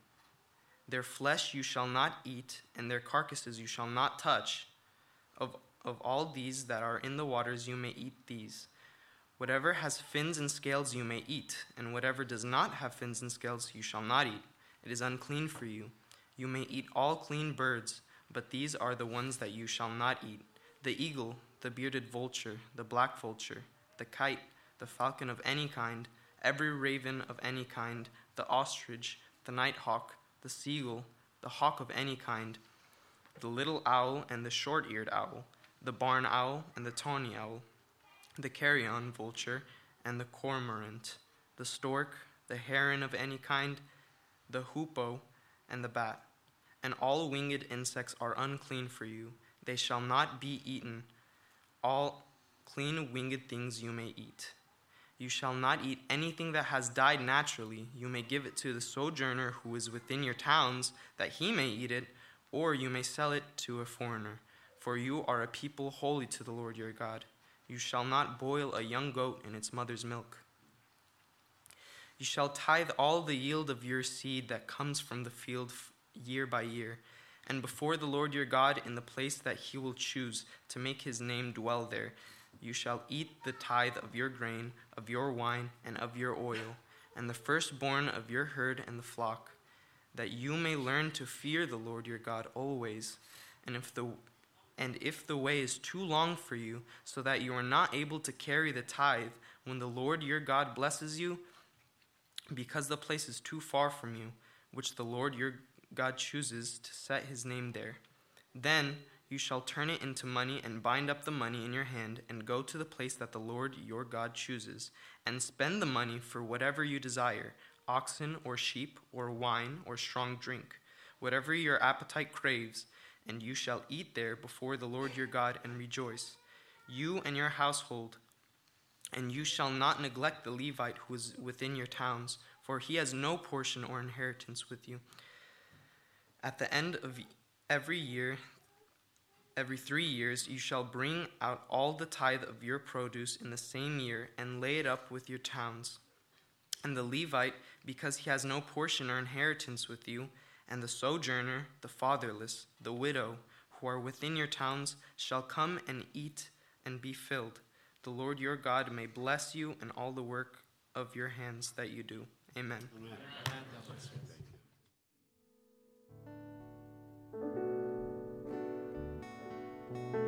Speaker 7: Their flesh you shall not eat, and their carcasses you shall not touch. Of, of all these that are in the waters you may eat these. Whatever has fins and scales you may eat, and whatever does not have fins and scales you shall not eat. It is unclean for you. You may eat all clean birds, but these are the ones that you shall not eat. The eagle, the bearded vulture, the black vulture, the kite, the falcon of any kind, every raven of any kind, the ostrich, the night hawk, the seagull, the hawk of any kind, the little owl and the short eared owl, the barn owl and the tawny owl, the carrion vulture and the cormorant, the stork, the heron of any kind, the hoopoe, and the bat. and all winged insects are unclean for you. They shall not be eaten. All clean winged things you may eat. You shall not eat anything that has died naturally. You may give it to the sojourner who is within your towns, that he may eat it, or you may sell it to a foreigner. For you are a people holy to the Lord your God. You shall not boil a young goat in its mother's milk. You shall tithe all the yield of your seed that comes from the field year by year, and before the Lord your God in the place that he will choose to make his name dwell there. You shall eat the tithe of your grain, of your wine, and of your oil, and the firstborn of your herd and the flock, that you may learn to fear the Lord your God always. And if the and if the way is too long for you, so that you are not able to carry the tithe, when the Lord your God blesses you, because the place is too far from you, which the Lord your God chooses to set his name there, then you shall turn it into money and bind up the money in your hand and go to the place that the Lord your God chooses, and spend the money for whatever you desire oxen or sheep or wine or strong drink, whatever your appetite craves, and you shall eat there before the Lord your God and rejoice, you and your household. And you shall not neglect the Levite who is within your towns, for he has no portion or inheritance with you. At the end of every year, every three years, you shall bring out all the tithe of your produce in the same year and lay it up with your towns. And the Levite, because he has no portion or inheritance with you, and the sojourner, the fatherless, the widow, who are within your towns, shall come and eat and be filled. The Lord your God may bless you in all the work of your hands that you do. Amen.
Speaker 2: Iisus,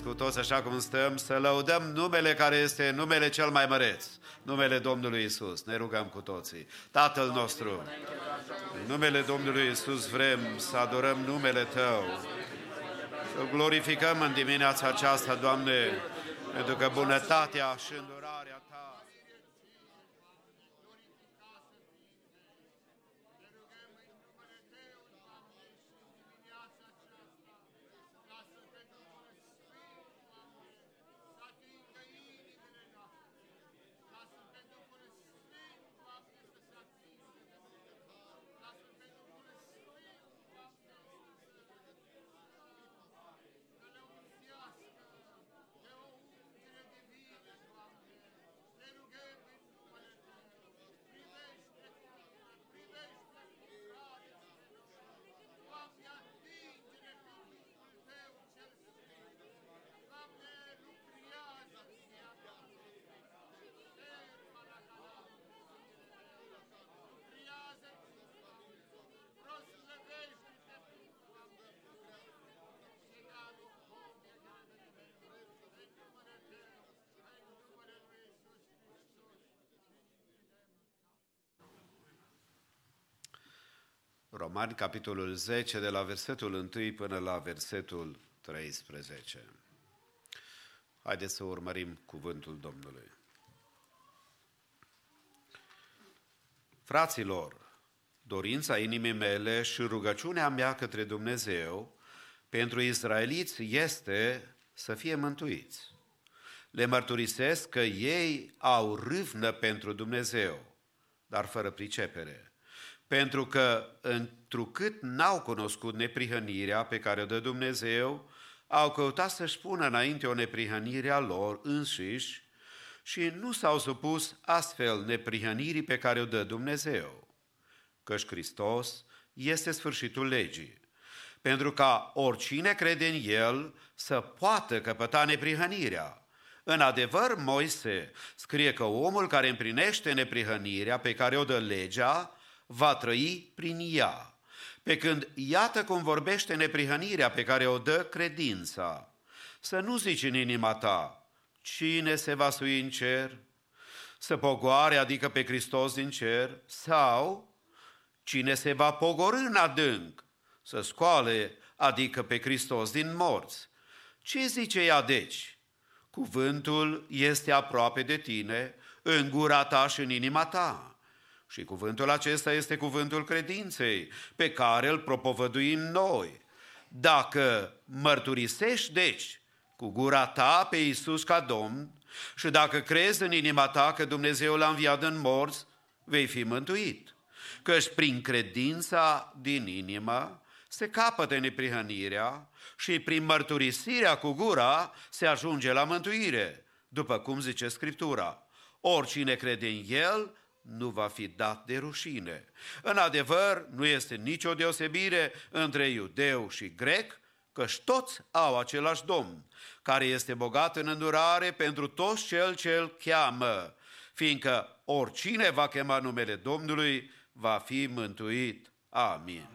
Speaker 4: Haideți cu toți, așa cum stăm, să lăudăm numele care este numele cel mai măreț, numele Domnului Isus. Ne rugăm cu toții. Tatăl nostru, în numele Domnului Isus vrem să adorăm numele Tău, să glorificăm în dimineața aceasta, Doamne, pentru că bunătatea și îndurarea Ta Romani, capitolul 10, de la versetul 1 până la versetul 13. Haideți să urmărim cuvântul Domnului. Fraților, dorința inimii mele și rugăciunea mea către Dumnezeu pentru israeliți este să fie mântuiți. Le mărturisesc că ei au râvnă pentru Dumnezeu, dar fără pricepere pentru că întrucât n-au cunoscut neprihănirea pe care o dă Dumnezeu, au căutat să-și pună înainte o neprihănire a lor înșiși și nu s-au supus astfel neprihănirii pe care o dă Dumnezeu. Căci Hristos este sfârșitul legii, pentru ca oricine crede în El să poată căpăta neprihănirea. În adevăr, Moise scrie că omul care împlinește neprihănirea pe care o dă legea, va trăi prin ea. Pe când iată cum vorbește neprihănirea pe care o dă credința. Să nu zici în inima ta, cine se va sui în cer? Să pogoare, adică pe Hristos din cer? Sau cine se va pogorâ în adânc? Să scoale, adică pe Hristos din morți? Ce zice ea deci? Cuvântul este aproape de tine, în gura ta și în inima ta. Și cuvântul acesta este cuvântul credinței, pe care îl propovăduim noi. Dacă mărturisești, deci, cu gura ta pe Iisus ca Domn și dacă crezi în inima ta că Dumnezeu l-a înviat în morți, vei fi mântuit. Căci prin credința din inimă se capătă neprihănirea și prin mărturisirea cu gura se ajunge la mântuire, după cum zice Scriptura. Oricine crede în El nu va fi dat de rușine. În adevăr, nu este nicio deosebire între iudeu și grec, căci toți au același Domn, care este bogat în îndurare pentru toți cel ce îl cheamă, fiindcă oricine va chema numele Domnului va fi mântuit. Amin.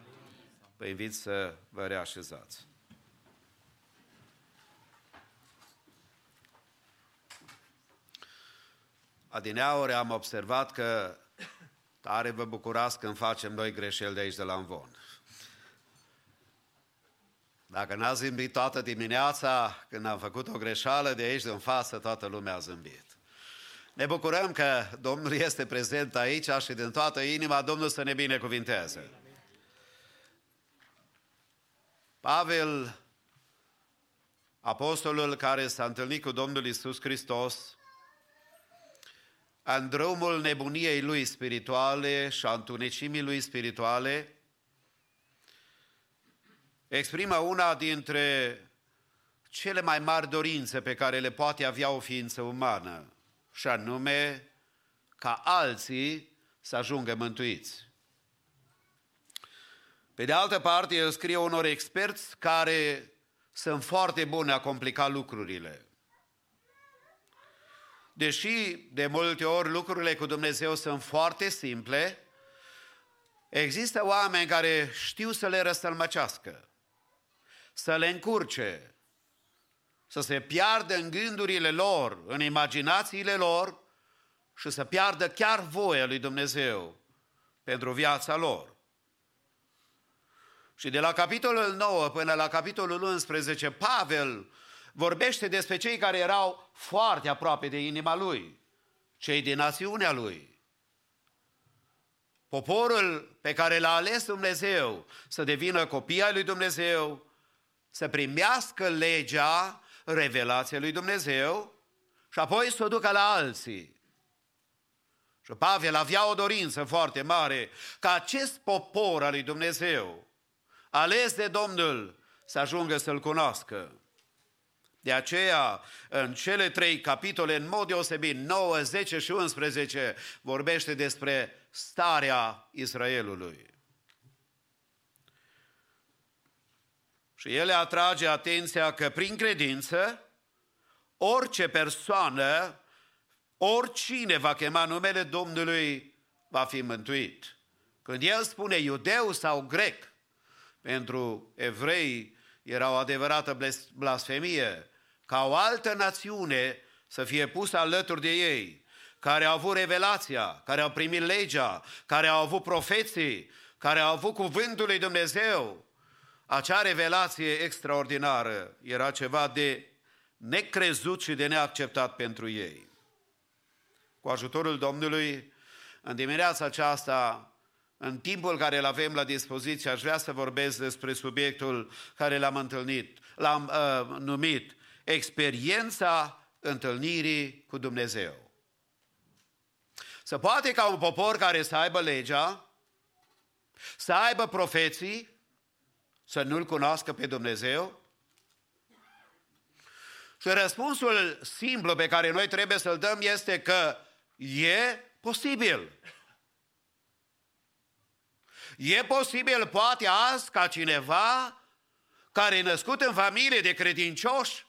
Speaker 4: Vă invit să vă reașezați. Adineauri am observat că tare vă bucurați când facem noi greșeli de aici de la Învon. Dacă n-a zâmbit toată dimineața, când am făcut o greșeală de aici în față, toată lumea a zâmbit. Ne bucurăm că Domnul este prezent aici și din toată inima Domnul să ne binecuvinteze. Pavel, apostolul care s-a întâlnit cu Domnul Isus Hristos, în drumul nebuniei lui spirituale și a întunecimii lui spirituale, exprimă una dintre cele mai mari dorințe pe care le poate avea o ființă umană, și anume ca alții să ajungă mântuiți. Pe de altă parte, el scrie unor experți care sunt foarte buni a complica lucrurile. Deși de multe ori lucrurile cu Dumnezeu sunt foarte simple, există oameni care știu să le răstălmăcească, să le încurce să se piardă în gândurile lor, în imaginațiile lor și să piardă chiar voia lui Dumnezeu pentru viața lor. Și de la capitolul 9 până la capitolul 11, Pavel vorbește despre cei care erau foarte aproape de inima lui, cei din națiunea lui. Poporul pe care l-a ales Dumnezeu să devină copii ai lui Dumnezeu, să primească legea, revelația lui Dumnezeu și apoi să o ducă la alții. Și Pavel avea o dorință foarte mare ca acest popor al lui Dumnezeu, ales de Domnul, să ajungă să-L cunoască. De aceea, în cele trei capitole, în mod deosebit, 9, 10 și 11, vorbește despre starea Israelului. Și ele atrage atenția că prin credință, orice persoană, oricine va chema numele Domnului, va fi mântuit. Când el spune iudeu sau grec, pentru evrei era o adevărată blasfemie, ca o altă națiune să fie pusă alături de ei, care au avut revelația, care au primit legea, care au avut profeții, care au avut cuvântul lui Dumnezeu. Acea revelație extraordinară era ceva de necrezut și de neacceptat pentru ei. Cu ajutorul Domnului, în dimineața aceasta, în timpul care îl avem la dispoziție, aș vrea să vorbesc despre subiectul care l-am întâlnit, l-am uh, numit experiența întâlnirii cu Dumnezeu. Să poate ca un popor care să aibă legea, să aibă profeții, să nu-L cunoască pe Dumnezeu? Și răspunsul simplu pe care noi trebuie să-l dăm este că e posibil. E posibil, poate azi, ca cineva care e născut în familie de credincioși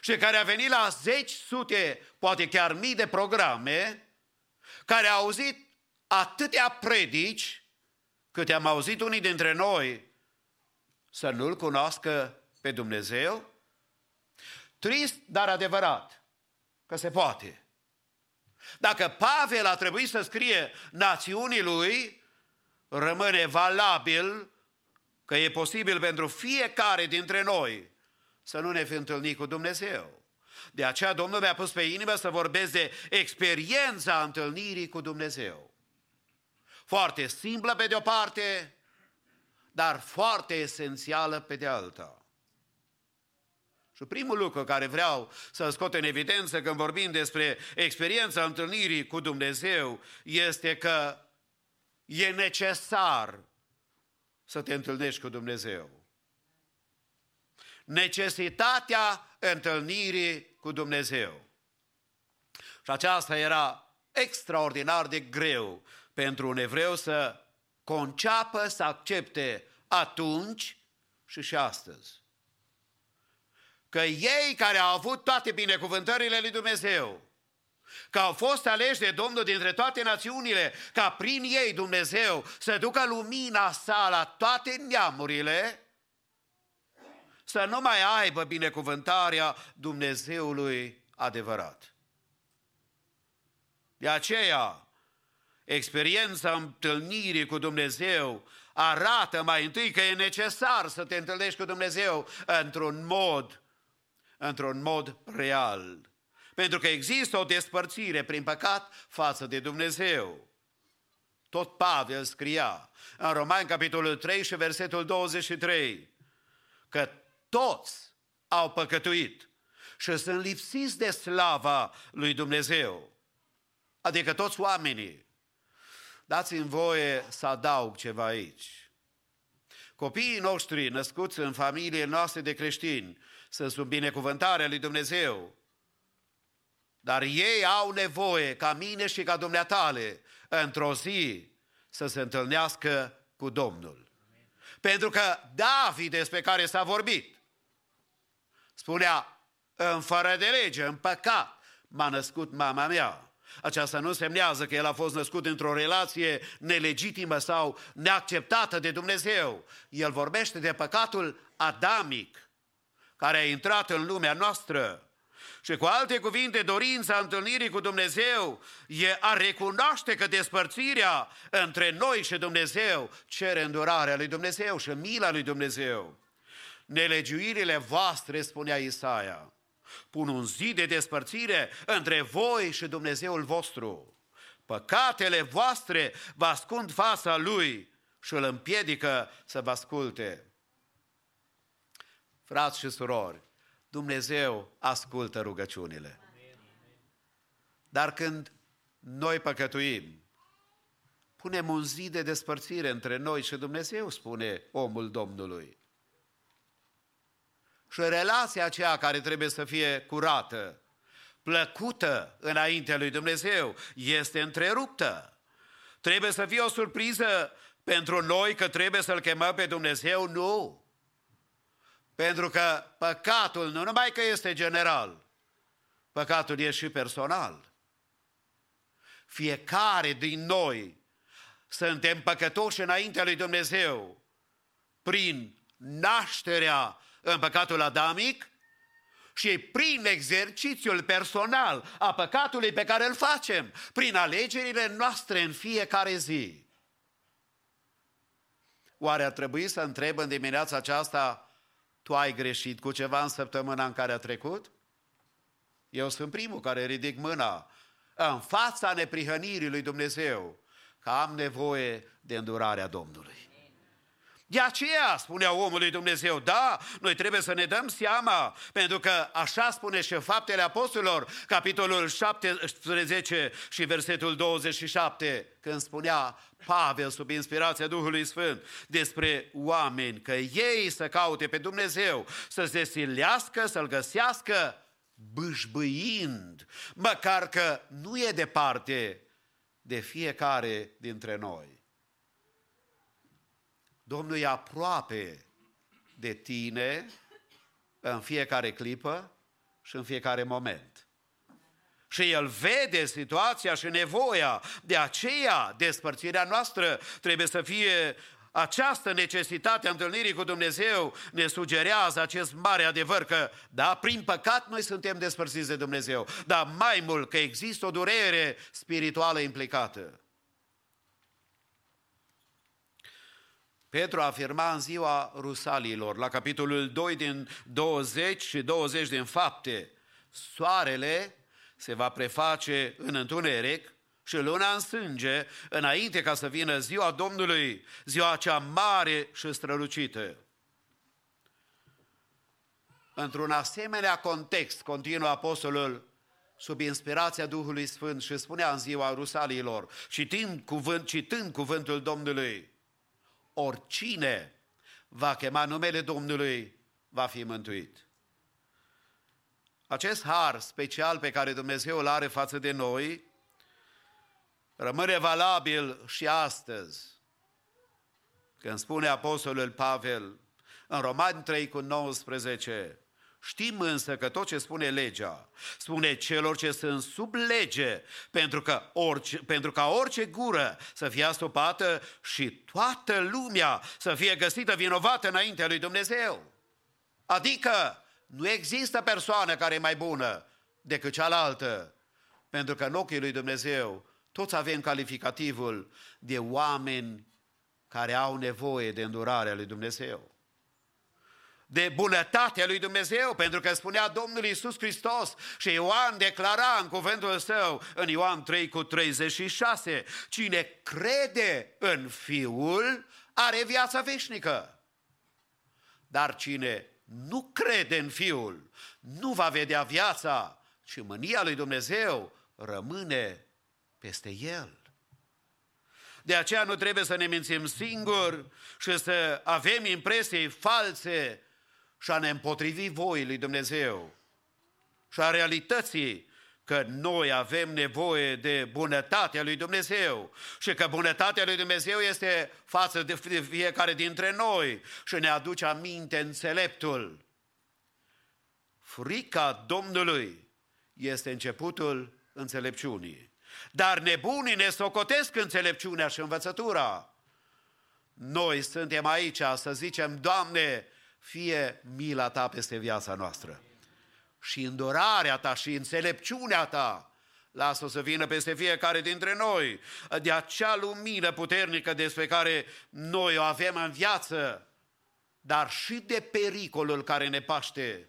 Speaker 4: și care a venit la zeci, sute, poate chiar mii de programe, care a auzit atâtea predici, câte am auzit unii dintre noi, să nu-L cunoască pe Dumnezeu? Trist, dar adevărat, că se poate. Dacă Pavel a trebuit să scrie națiunii lui, rămâne valabil că e posibil pentru fiecare dintre noi să nu ne fi întâlnit cu Dumnezeu. De aceea Domnul mi-a pus pe inimă să vorbesc de experiența întâlnirii cu Dumnezeu. Foarte simplă pe de o parte, dar foarte esențială pe de alta. Și primul lucru care vreau să scot în evidență când vorbim despre experiența întâlnirii cu Dumnezeu este că e necesar să te întâlnești cu Dumnezeu necesitatea întâlnirii cu Dumnezeu. Și aceasta era extraordinar de greu pentru un evreu să conceapă, să accepte atunci și și astăzi. Că ei care au avut toate binecuvântările lui Dumnezeu, că au fost aleși de Domnul dintre toate națiunile, ca prin ei Dumnezeu să ducă lumina sa la toate neamurile, să nu mai aibă binecuvântarea Dumnezeului adevărat. De aceea, experiența întâlnirii cu Dumnezeu arată mai întâi că e necesar să te întâlnești cu Dumnezeu într-un mod, într-un mod real. Pentru că există o despărțire prin păcat față de Dumnezeu. Tot Pavel scria în Roman, capitolul 3 și versetul 23, că toți au păcătuit și sunt lipsiți de slava lui Dumnezeu. Adică toți oamenii. Dați-mi voie să adaug ceva aici. Copiii noștri născuți în familie noastre de creștini sunt sub binecuvântarea lui Dumnezeu. Dar ei au nevoie, ca mine și ca dumneatale, într-o zi să se întâlnească cu Domnul. Pentru că David, despre care s-a vorbit, Spunea, în fără de lege, în păcat, m-a născut mama mea. Aceasta nu semnează că el a fost născut într-o relație nelegitimă sau neacceptată de Dumnezeu. El vorbește de păcatul adamic, care a intrat în lumea noastră. Și cu alte cuvinte, dorința întâlnirii cu Dumnezeu e a recunoaște că despărțirea între noi și Dumnezeu cere îndurarea lui Dumnezeu și mila lui Dumnezeu. Nelegiuirile voastre, spunea Isaia, pun un zid de despărțire între voi și Dumnezeul vostru. Păcatele voastre vă ascund fața lui și îl împiedică să vă asculte. Frați și surori, Dumnezeu ascultă rugăciunile. Dar când noi păcătuim, punem un zid de despărțire între noi și Dumnezeu, spune omul Domnului. Și relația aceea care trebuie să fie curată, plăcută înaintea lui Dumnezeu, este întreruptă. Trebuie să fie o surpriză pentru noi că trebuie să-L chemăm pe Dumnezeu? Nu. Pentru că păcatul nu numai că este general, păcatul e și personal. Fiecare din noi suntem păcătoși înaintea lui Dumnezeu prin nașterea în păcatul adamic și prin exercițiul personal a păcatului pe care îl facem, prin alegerile noastre în fiecare zi. Oare ar trebui să întreb în dimineața aceasta tu ai greșit cu ceva în săptămâna în care a trecut? Eu sunt primul care ridic mâna în fața neprihănirii lui Dumnezeu, că am nevoie de îndurarea Domnului. De aceea, spunea omului Dumnezeu, da, noi trebuie să ne dăm seama, pentru că așa spune și Faptele Apostolilor, capitolul 17 și versetul 27, când spunea Pavel, sub inspirația Duhului Sfânt, despre oameni, că ei să caute pe Dumnezeu, să se silească, să-L găsească, bâșbâind, măcar că nu e departe de fiecare dintre noi. Domnul e aproape de tine în fiecare clipă și în fiecare moment. Și El vede situația și nevoia. De aceea, despărțirea noastră trebuie să fie această necesitate a întâlnirii cu Dumnezeu ne sugerează acest mare adevăr că, da, prin păcat noi suntem despărțiți de Dumnezeu, dar mai mult că există o durere spirituală implicată. Petru afirma în ziua Rusalilor, la capitolul 2 din 20 și 20 din fapte, soarele se va preface în întuneric și luna în sânge, înainte ca să vină ziua Domnului, ziua cea mare și strălucită. Într-un asemenea context, continuă apostolul sub inspirația Duhului Sfânt și spunea în ziua Rusalilor, citând, cuvânt, citând cuvântul Domnului, oricine va chema numele Domnului va fi mântuit. Acest har special pe care Dumnezeu îl are față de noi rămâne valabil și astăzi. Când spune Apostolul Pavel în Romani 3 cu 19, Știm însă că tot ce spune legea, spune celor ce sunt sub lege, pentru, că orice, pentru ca orice gură să fie astupată și toată lumea să fie găsită vinovată înaintea lui Dumnezeu. Adică nu există persoană care e mai bună decât cealaltă, pentru că în ochii lui Dumnezeu toți avem calificativul de oameni care au nevoie de îndurarea lui Dumnezeu de bunătatea lui Dumnezeu, pentru că spunea Domnul Iisus Hristos și Ioan declara în cuvântul său, în Ioan 3 cu 36, cine crede în Fiul are viața veșnică. Dar cine nu crede în Fiul nu va vedea viața, ci mânia lui Dumnezeu rămâne peste el. De aceea nu trebuie să ne mințim singuri și să avem impresii false și a ne împotrivi voii lui Dumnezeu și a realității că noi avem nevoie de bunătatea lui Dumnezeu și că bunătatea lui Dumnezeu este față de fiecare dintre noi și ne aduce aminte înțeleptul. Frica Domnului este începutul înțelepciunii. Dar nebunii ne socotesc înțelepciunea și învățătura. Noi suntem aici să zicem, Doamne, fie mila ta peste viața noastră. Și îndurarea ta și înțelepciunea ta, lasă-o să vină peste fiecare dintre noi, de acea lumină puternică despre care noi o avem în viață, dar și de pericolul care ne paște.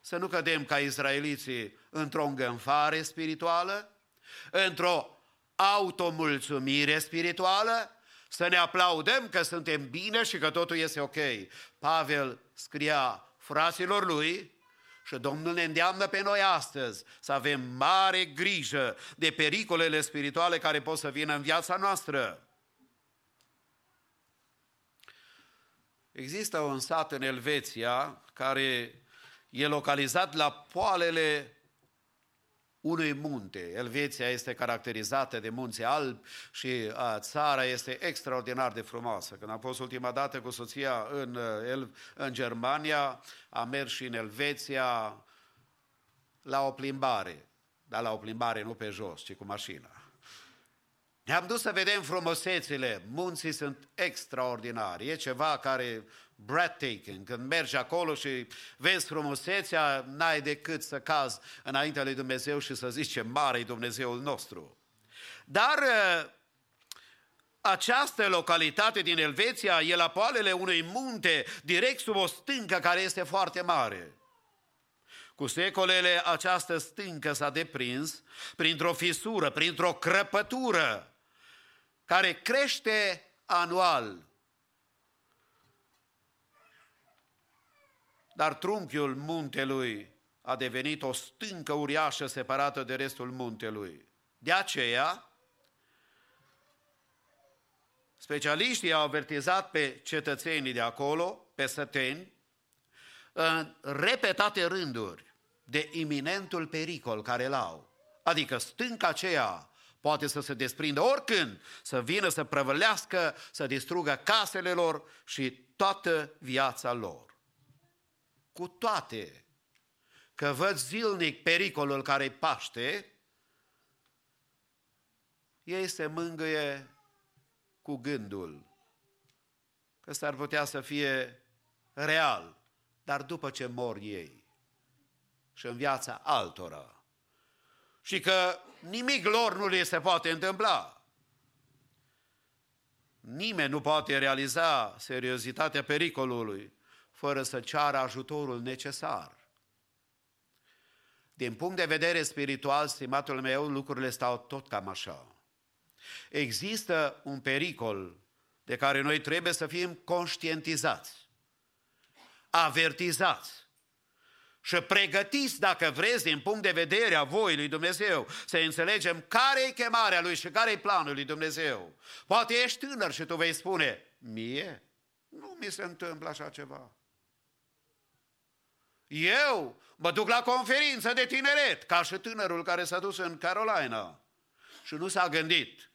Speaker 4: Să nu cădem ca izraeliții într-o îngânfare spirituală, într-o automulțumire spirituală, să ne aplaudăm că suntem bine și că totul este ok. Pavel scria fraților lui și Domnul ne îndeamnă pe noi astăzi să avem mare grijă de pericolele spirituale care pot să vină în viața noastră. Există un sat în Elveția care e localizat la poalele unui munte. Elveția este caracterizată de munți albi și a, țara este extraordinar de frumoasă. Când am fost ultima dată cu soția în, el, în Germania, am mers și în Elveția la o plimbare, dar la o plimbare nu pe jos, ci cu mașina. Ne-am dus să vedem frumusețile, munții sunt extraordinari, e ceva care breathtaking. Când mergi acolo și vezi frumusețea, n-ai decât să cazi înaintea lui Dumnezeu și să zici ce mare e Dumnezeul nostru. Dar uh, această localitate din Elveția e la poalele unui munte, direct sub o stâncă care este foarte mare. Cu secolele această stâncă s-a deprins printr-o fisură, printr-o crăpătură care crește anual Dar trunchiul muntelui a devenit o stâncă uriașă separată de restul muntelui. De aceea, specialiștii au avertizat pe cetățenii de acolo, pe săteni, în repetate rânduri de iminentul pericol care îl au. Adică stânca aceea poate să se desprindă oricând, să vină să prăvălească, să distrugă casele lor și toată viața lor cu toate că văd zilnic pericolul care îi paște, ei se mângâie cu gândul că s-ar putea să fie real, dar după ce mor ei și în viața altora. Și că nimic lor nu le se poate întâmpla. Nimeni nu poate realiza seriozitatea pericolului fără să ceară ajutorul necesar. Din punct de vedere spiritual, stimatul meu, lucrurile stau tot cam așa. Există un pericol de care noi trebuie să fim conștientizați, avertizați și pregătiți, dacă vreți, din punct de vedere a voii lui Dumnezeu, să înțelegem care e chemarea lui și care e planul lui Dumnezeu. Poate ești tânăr și tu vei spune, mie nu mi se întâmplă așa ceva. Eu mă duc la conferință de tineret, ca și tânărul care s-a dus în Carolina și nu s-a gândit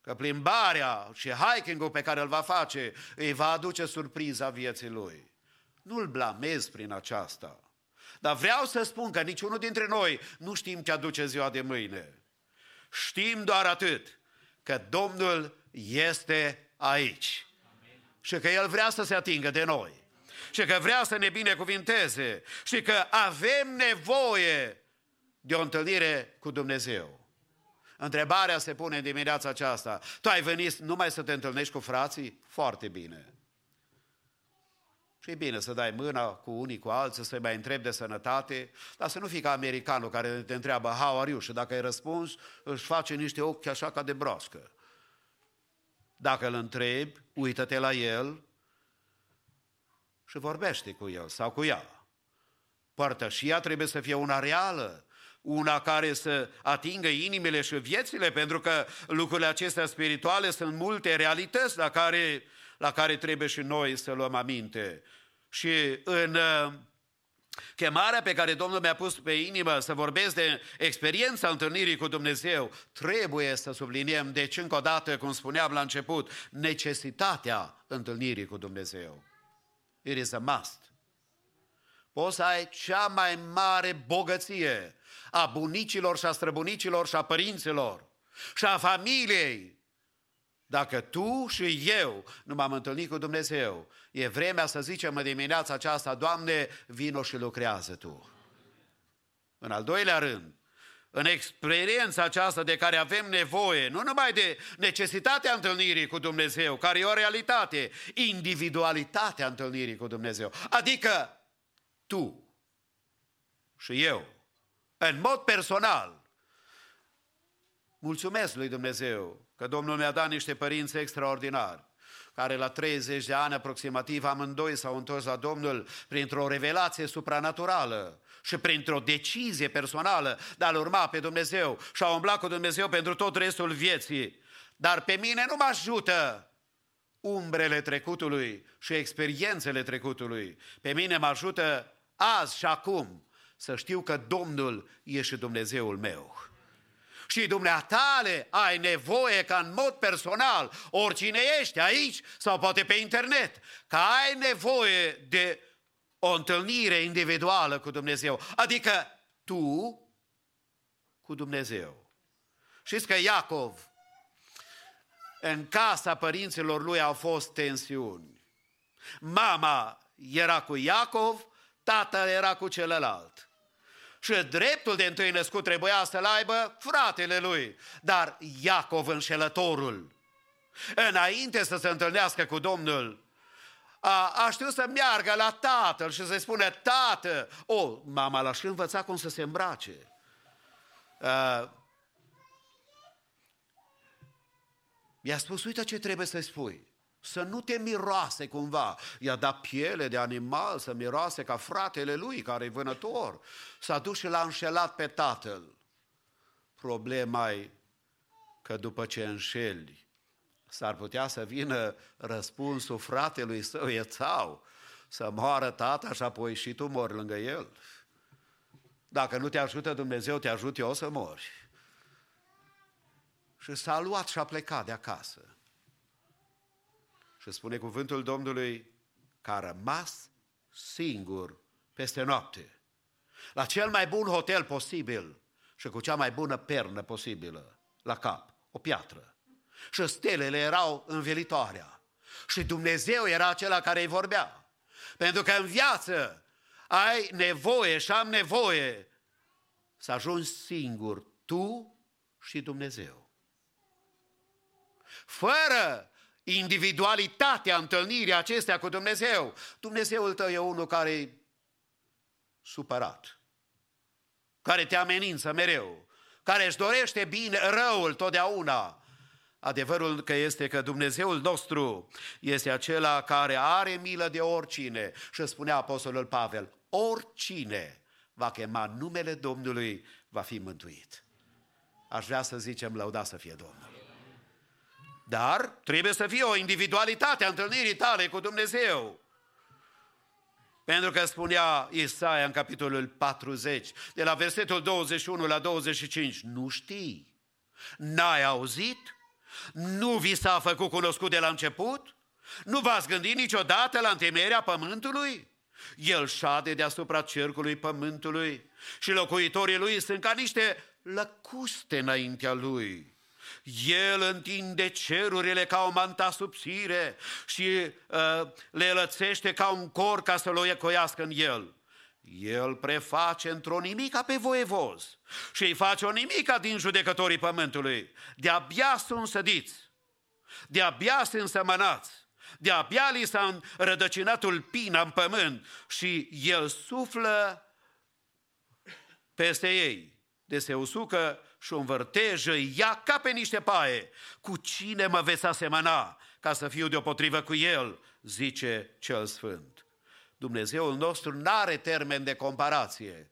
Speaker 4: că plimbarea și hiking-ul pe care îl va face îi va aduce surpriza vieții lui. Nu-l blamez prin aceasta. Dar vreau să spun că niciunul dintre noi nu știm ce aduce ziua de mâine. Știm doar atât, că Domnul este aici și că El vrea să se atingă de noi și că vrea să ne binecuvinteze și că avem nevoie de o întâlnire cu Dumnezeu. Întrebarea se pune în dimineața aceasta. Tu ai venit numai să te întâlnești cu frații? Foarte bine. Și e bine să dai mâna cu unii, cu alții, să-i mai întrebi de sănătate, dar să nu fii ca americanul care te întreabă how are you și dacă ai răspuns, își face niște ochi așa ca de broască. Dacă îl întrebi, uită-te la el și vorbește cu el sau cu ea. Părtășia trebuie să fie una reală, una care să atingă inimile și viețile, pentru că lucrurile acestea spirituale sunt multe realități la care, la care trebuie și noi să luăm aminte. Și în uh, chemarea pe care Domnul mi-a pus pe inimă să vorbesc de experiența întâlnirii cu Dumnezeu, trebuie să subliniem, deci încă o dată, cum spuneam la început, necesitatea întâlnirii cu Dumnezeu. It is a must. Poți să ai cea mai mare bogăție a bunicilor și a străbunicilor și a părinților și a familiei Dacă tu și eu nu m-am întâlnit cu Dumnezeu, e vremea să zicem în dimineața aceasta, Doamne, vino și lucrează Tu. În al doilea rând, în experiența aceasta de care avem nevoie, nu numai de necesitatea întâlnirii cu Dumnezeu, care e o realitate, individualitatea întâlnirii cu Dumnezeu. Adică tu și eu, în mod personal, mulțumesc lui Dumnezeu că Domnul mi-a dat niște părinți extraordinari care la 30 de ani aproximativ amândoi s-au întors la Domnul printr-o revelație supranaturală și printr-o decizie personală de a-L urma pe Dumnezeu și a umbla cu Dumnezeu pentru tot restul vieții. Dar pe mine nu mă ajută umbrele trecutului și experiențele trecutului. Pe mine mă ajută azi și acum să știu că Domnul e și Dumnezeul meu și dumneatale ai nevoie ca în mod personal, oricine ești aici sau poate pe internet, că ai nevoie de o întâlnire individuală cu Dumnezeu. Adică tu cu Dumnezeu. Știți că Iacov, în casa părinților lui au fost tensiuni. Mama era cu Iacov, tatăl era cu celălalt. Și dreptul de întâi născut trebuia să-l aibă fratele lui. Dar Iacov înșelătorul, înainte să se întâlnească cu Domnul, a, a știut să meargă la tatăl și să-i spune, tată, o, mama l-a și învățat cum să se îmbrace. A, i-a spus, uite ce trebuie să-i spui. Să nu te miroase cumva. I-a dat piele de animal să miroase ca fratele lui, care e vânător. S-a dus și l-a înșelat pe tatăl. Problema e că după ce înșeli, s-ar putea să vină răspunsul fratelui său, e țau, să moară tata și apoi și tu mori lângă el. Dacă nu te ajută Dumnezeu, te ajut eu să mori. Și s-a luat și a plecat de acasă. Și spune cuvântul Domnului că a rămas singur peste noapte. La cel mai bun hotel posibil și cu cea mai bună pernă posibilă la cap, o piatră. Și stelele erau învelitoarea. Și Dumnezeu era acela care îi vorbea. Pentru că în viață ai nevoie și am nevoie să ajungi singur, tu și Dumnezeu. Fără individualitatea întâlnirii acestea cu Dumnezeu. Dumnezeul tău e unul care e supărat, care te amenință mereu, care își dorește bine, răul totdeauna. Adevărul că este că Dumnezeul nostru este acela care are milă de oricine. Și spunea Apostolul Pavel, oricine va chema numele Domnului va fi mântuit. Aș vrea să zicem, lăuda să fie Domnul. Dar trebuie să fie o individualitate a întâlnirii tale cu Dumnezeu. Pentru că spunea Isaia în capitolul 40, de la versetul 21 la 25, nu știi, n-ai auzit, nu vi s-a făcut cunoscut de la început, nu v-ați gândit niciodată la întemeierea pământului? El șade deasupra cercului pământului și locuitorii lui sunt ca niște lăcuste înaintea lui. El întinde cerurile ca o manta subțire și uh, le lățește ca un cor ca să-l oiecoiască în el. El preface într-o nimica pe voievoz și îi face o nimica din judecătorii pământului. De-abia sunt sădiți, de-abia sunt însămănați, de-abia li s-a rădăcinat tulpina în pământ și el suflă peste ei. De se usucă și o învârtejă, ia ca pe niște paie. Cu cine mă veți asemăna ca să fiu deopotrivă cu el, zice cel Sfânt. Dumnezeul nostru nu are termen de comparație.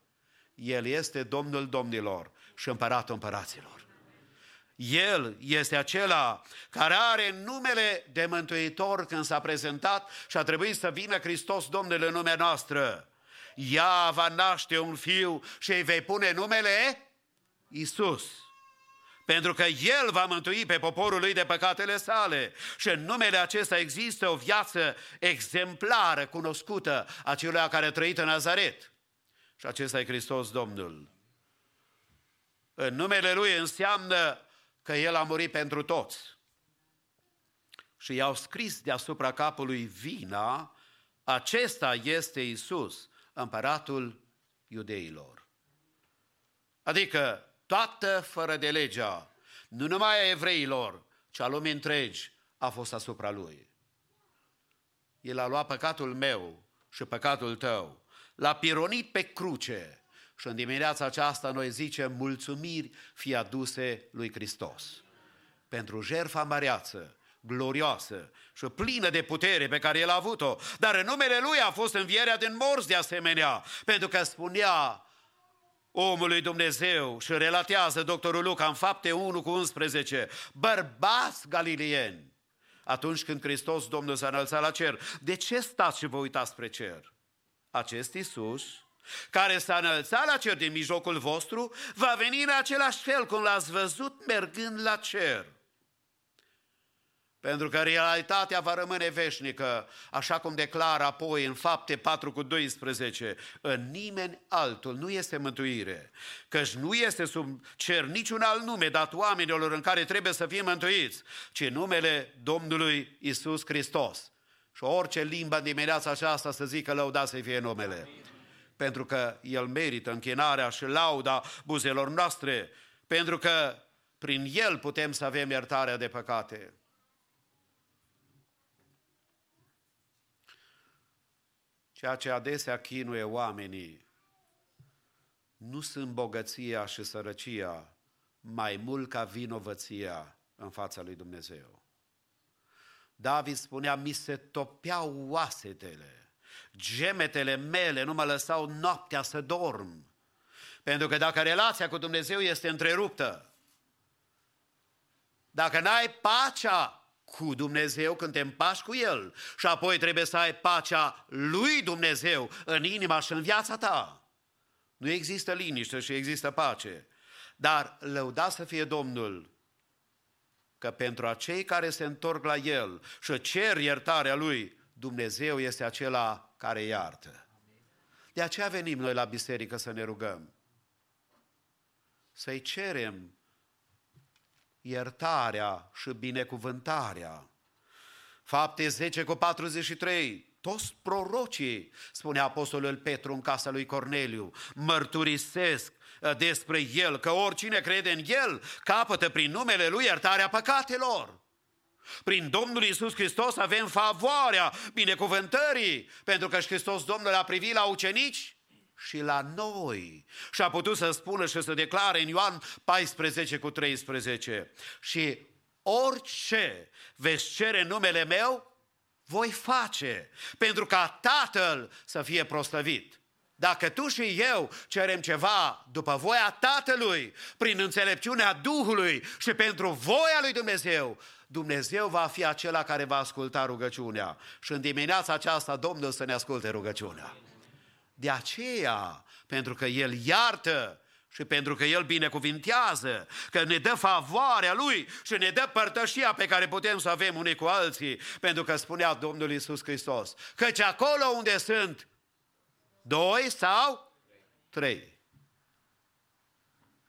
Speaker 4: El este Domnul domnilor și împăratul împăraților. El este acela care are numele de mântuitor când s-a prezentat și a trebuit să vină Hristos Domnul în lumea noastră. Ea va naște un fiu și îi vei pune numele Isus. Pentru că El va mântui pe poporul lui de păcatele sale. Și în numele acesta există o viață exemplară, cunoscută a celui care a trăit în Nazaret. Și acesta e Hristos Domnul. În numele Lui înseamnă că El a murit pentru toți. și i-au scris deasupra capului vina, acesta este Isus, împăratul iudeilor. Adică toată fără de legea, nu numai a evreilor, ci a lumii întregi, a fost asupra lui. El a luat păcatul meu și păcatul tău, l-a pironit pe cruce și în dimineața aceasta noi zicem mulțumiri fie aduse lui Hristos pentru jertfa măreață, glorioasă și plină de putere pe care el a avut-o. Dar în numele lui a fost învierea din morți de asemenea, pentru că spunea omului Dumnezeu și relatează doctorul Luca în fapte 1 cu 11, bărbați galilieni, atunci când Hristos Domnul s-a înălțat la cer, de ce stați și vă uitați spre cer? Acest Iisus, care s-a înălțat la cer din mijlocul vostru, va veni în același fel cum l-ați văzut mergând la cer. Pentru că realitatea va rămâne veșnică, așa cum declară apoi în fapte 4 cu 12, în nimeni altul nu este mântuire, căci nu este sub cer niciun alt nume dat oamenilor în care trebuie să fie mântuiți, ci numele Domnului Isus Hristos. Și orice limbă în dimineața aceasta să zică lăuda să fie numele. Pentru că El merită închinarea și lauda buzelor noastre, pentru că prin El putem să avem iertarea de păcate. Ceea ce adesea chinuie oamenii nu sunt bogăția și sărăcia mai mult ca vinovăția în fața lui Dumnezeu. David spunea, mi se topeau oasetele, gemetele mele nu mă lăsau noaptea să dorm. Pentru că dacă relația cu Dumnezeu este întreruptă, dacă n-ai pacea cu Dumnezeu când te împași cu El și apoi trebuie să ai pacea lui Dumnezeu în inima și în viața ta. Nu există liniște și există pace. Dar lăuda să fie Domnul că pentru acei care se întorc la El și cer iertarea Lui, Dumnezeu este acela care iartă. De aceea venim noi la biserică să ne rugăm. Să-i cerem iertarea și binecuvântarea. Fapte 10 cu 43, toți prorocii, spune Apostolul Petru în casa lui Corneliu, mărturisesc uh, despre el, că oricine crede în el capătă prin numele lui iertarea păcatelor. Prin Domnul Isus Hristos avem favoarea binecuvântării, pentru că Hristos Domnul a privit la ucenici și la noi. Și a putut să spună și să declare în Ioan 14 cu 13. Și orice veți cere numele meu, voi face, pentru ca Tatăl să fie proslăvit. Dacă tu și eu cerem ceva după voia Tatălui, prin înțelepciunea Duhului și pentru voia lui Dumnezeu, Dumnezeu va fi acela care va asculta rugăciunea. Și în dimineața aceasta Domnul să ne asculte rugăciunea. De aceea, pentru că El iartă și pentru că El binecuvintează, că ne dă favoarea Lui și ne dă părtășia pe care putem să avem unii cu alții, pentru că spunea Domnul Isus Hristos, căci acolo unde sunt doi sau trei.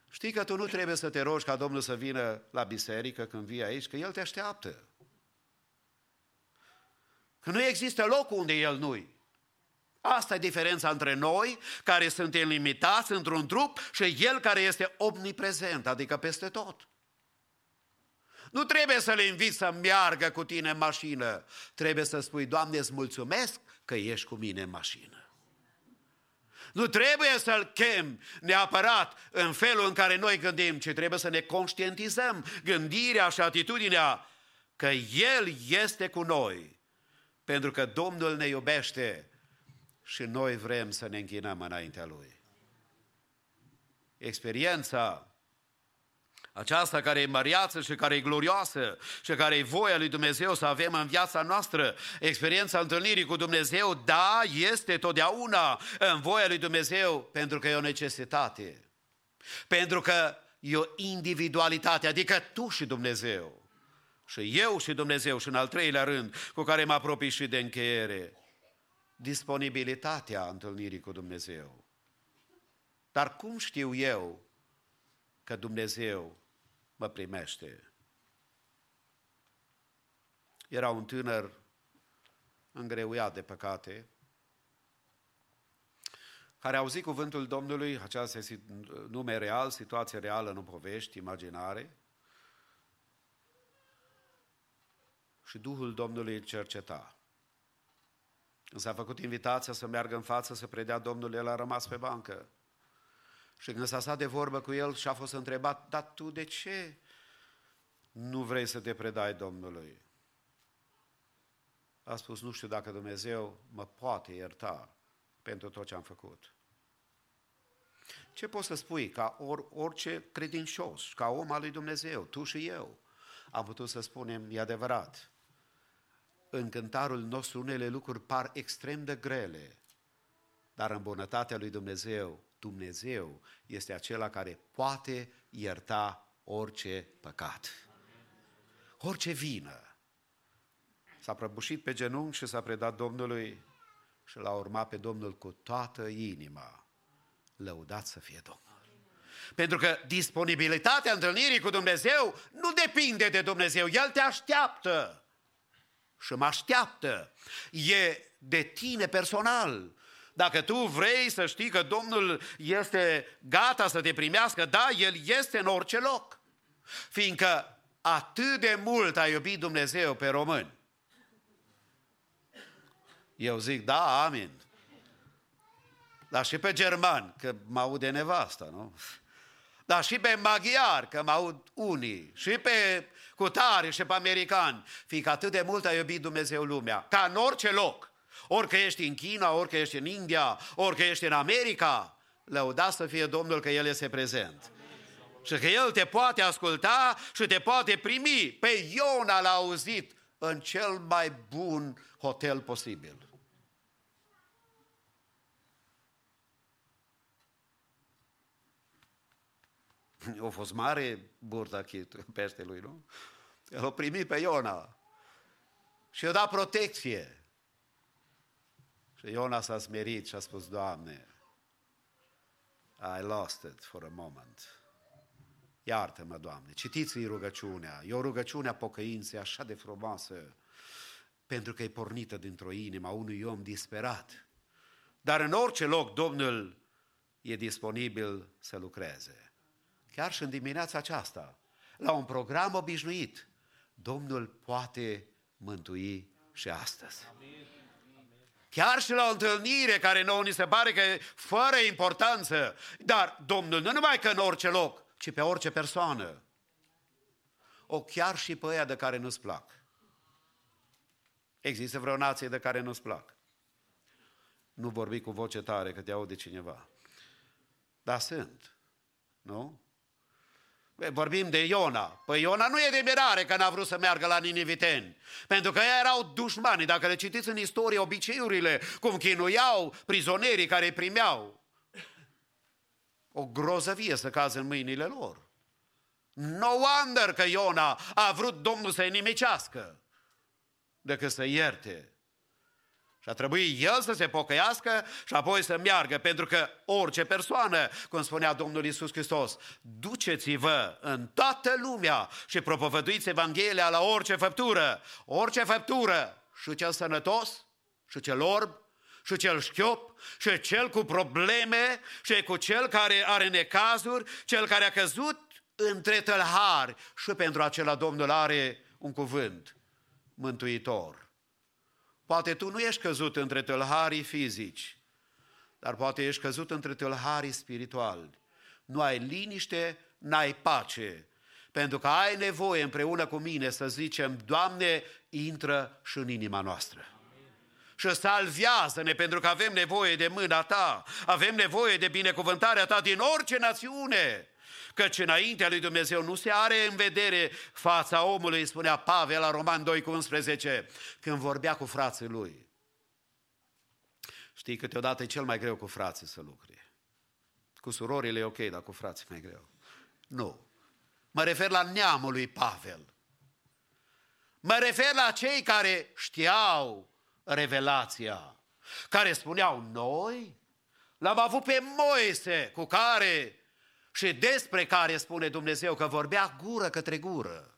Speaker 4: Știi că tu nu trebuie să te rogi ca Domnul să vină la biserică când vii aici, că El te așteaptă. Că nu există loc unde El nu-i. Asta e diferența între noi, care suntem limitați într-un trup, și El care este omniprezent, adică peste tot. Nu trebuie să le inviți să meargă cu tine în mașină. Trebuie să spui, Doamne, îți mulțumesc că ești cu mine în mașină. Nu trebuie să-L chem neapărat în felul în care noi gândim, ci trebuie să ne conștientizăm gândirea și atitudinea că El este cu noi. Pentru că Domnul ne iubește și noi vrem să ne închinăm înaintea Lui. Experiența aceasta care e măriață și care e glorioasă și care e voia lui Dumnezeu să avem în viața noastră, experiența întâlnirii cu Dumnezeu, da, este totdeauna în voia lui Dumnezeu pentru că e o necesitate. Pentru că e o individualitate, adică tu și Dumnezeu. Și eu și Dumnezeu și în al treilea rând, cu care mă apropii și de încheiere disponibilitatea întâlnirii cu Dumnezeu. Dar cum știu eu că Dumnezeu mă primește? Era un tânăr îngreuiat de păcate, care a auzit cuvântul Domnului, aceasta este nume real, situație reală, nu povești, imaginare, și Duhul Domnului îl cerceta. Când s-a făcut invitația să meargă în față să predea Domnul, el a rămas pe bancă. Și când s-a stat de vorbă cu el și a fost întrebat, dar tu de ce nu vrei să te predai Domnului? A spus, nu știu dacă Dumnezeu mă poate ierta pentru tot ce am făcut. Ce poți să spui ca or, orice credincios, ca om al lui Dumnezeu, tu și eu, am putut să spunem, e adevărat, în cântarul nostru unele lucruri par extrem de grele, dar în bunătatea lui Dumnezeu, Dumnezeu este acela care poate ierta orice păcat, orice vină. S-a prăbușit pe genunchi și s-a predat Domnului și l-a urmat pe Domnul cu toată inima. Lăudat să fie Domnul. Pentru că disponibilitatea întâlnirii cu Dumnezeu nu depinde de Dumnezeu, El te așteaptă și mă așteaptă. E de tine personal. Dacă tu vrei să știi că Domnul este gata să te primească, da, El este în orice loc. Fiindcă atât de mult a iubit Dumnezeu pe români. Eu zic, da, amin. Dar și pe german, că mă aude nevasta, nu? Dar și pe maghiar, că mă aud unii, și pe cutare și pe americani, fiindcă atât de mult a iubit Dumnezeu lumea, ca în orice loc, orică ești în China, orică ești în India, orică ești în America, lăuda să fie Domnul că El este prezent. Și că El te poate asculta și te poate primi. Pe Iona l-a auzit în cel mai bun hotel posibil. [CLEARS THROAT] a fost mare burta peștelui, nu? El a primit pe Iona și i-a dat protecție. Și Iona s-a smerit și a spus, Doamne, I lost it for a moment. Iartă-mă, Doamne. Citiți-i rugăciunea. E o rugăciune a pocăinței așa de frumoasă, pentru că e pornită dintr-o inimă a unui om disperat. Dar în orice loc Domnul e disponibil să lucreze chiar și în dimineața aceasta, la un program obișnuit, Domnul poate mântui și astăzi. Chiar și la o întâlnire care nouă ni se pare că e fără importanță, dar Domnul nu numai că în orice loc, ci pe orice persoană. O chiar și pe aia de care nu-ți plac. Există vreo nație de care nu-ți plac. Nu vorbi cu voce tare că te aude cineva. Dar sunt. Nu? Vorbim de Iona. Păi Iona nu e de mirare că n-a vrut să meargă la Niniviteni. Pentru că ei erau dușmani. Dacă le citiți în istorie obiceiurile, cum chinuiau prizonierii care îi primeau, o grozăvie să caze în mâinile lor. No wonder că Iona a vrut Domnul să-i nimicească decât să ierte. Și a trebuit el să se pocăiască și apoi să meargă, pentru că orice persoană, cum spunea Domnul Isus Hristos, duceți-vă în toată lumea și propovăduiți Evanghelia la orice făptură, orice făptură, și cel sănătos, și cel orb, și cel șchiop, și cel cu probleme, și cu cel care are necazuri, cel care a căzut între tălhari, și pentru acela Domnul are un cuvânt mântuitor. Poate tu nu ești căzut între tâlharii fizici, dar poate ești căzut între tâlharii spirituali. Nu ai liniște, n-ai pace, pentru că ai nevoie împreună cu mine să zicem, Doamne, intră și în inima noastră. Și salvează-ne pentru că avem nevoie de mâna Ta, avem nevoie de binecuvântarea Ta din orice națiune. Căci înaintea lui Dumnezeu nu se are în vedere fața omului, spunea Pavel la Roman 2 cu 11, când vorbea cu frații lui. Știi, câteodată e cel mai greu cu frații să lucre. Cu surorile e ok, dar cu frații mai greu. Nu. Mă refer la neamul lui Pavel. Mă refer la cei care știau revelația, care spuneau, noi l-am avut pe Moise, cu care și despre care spune Dumnezeu că vorbea gură către gură.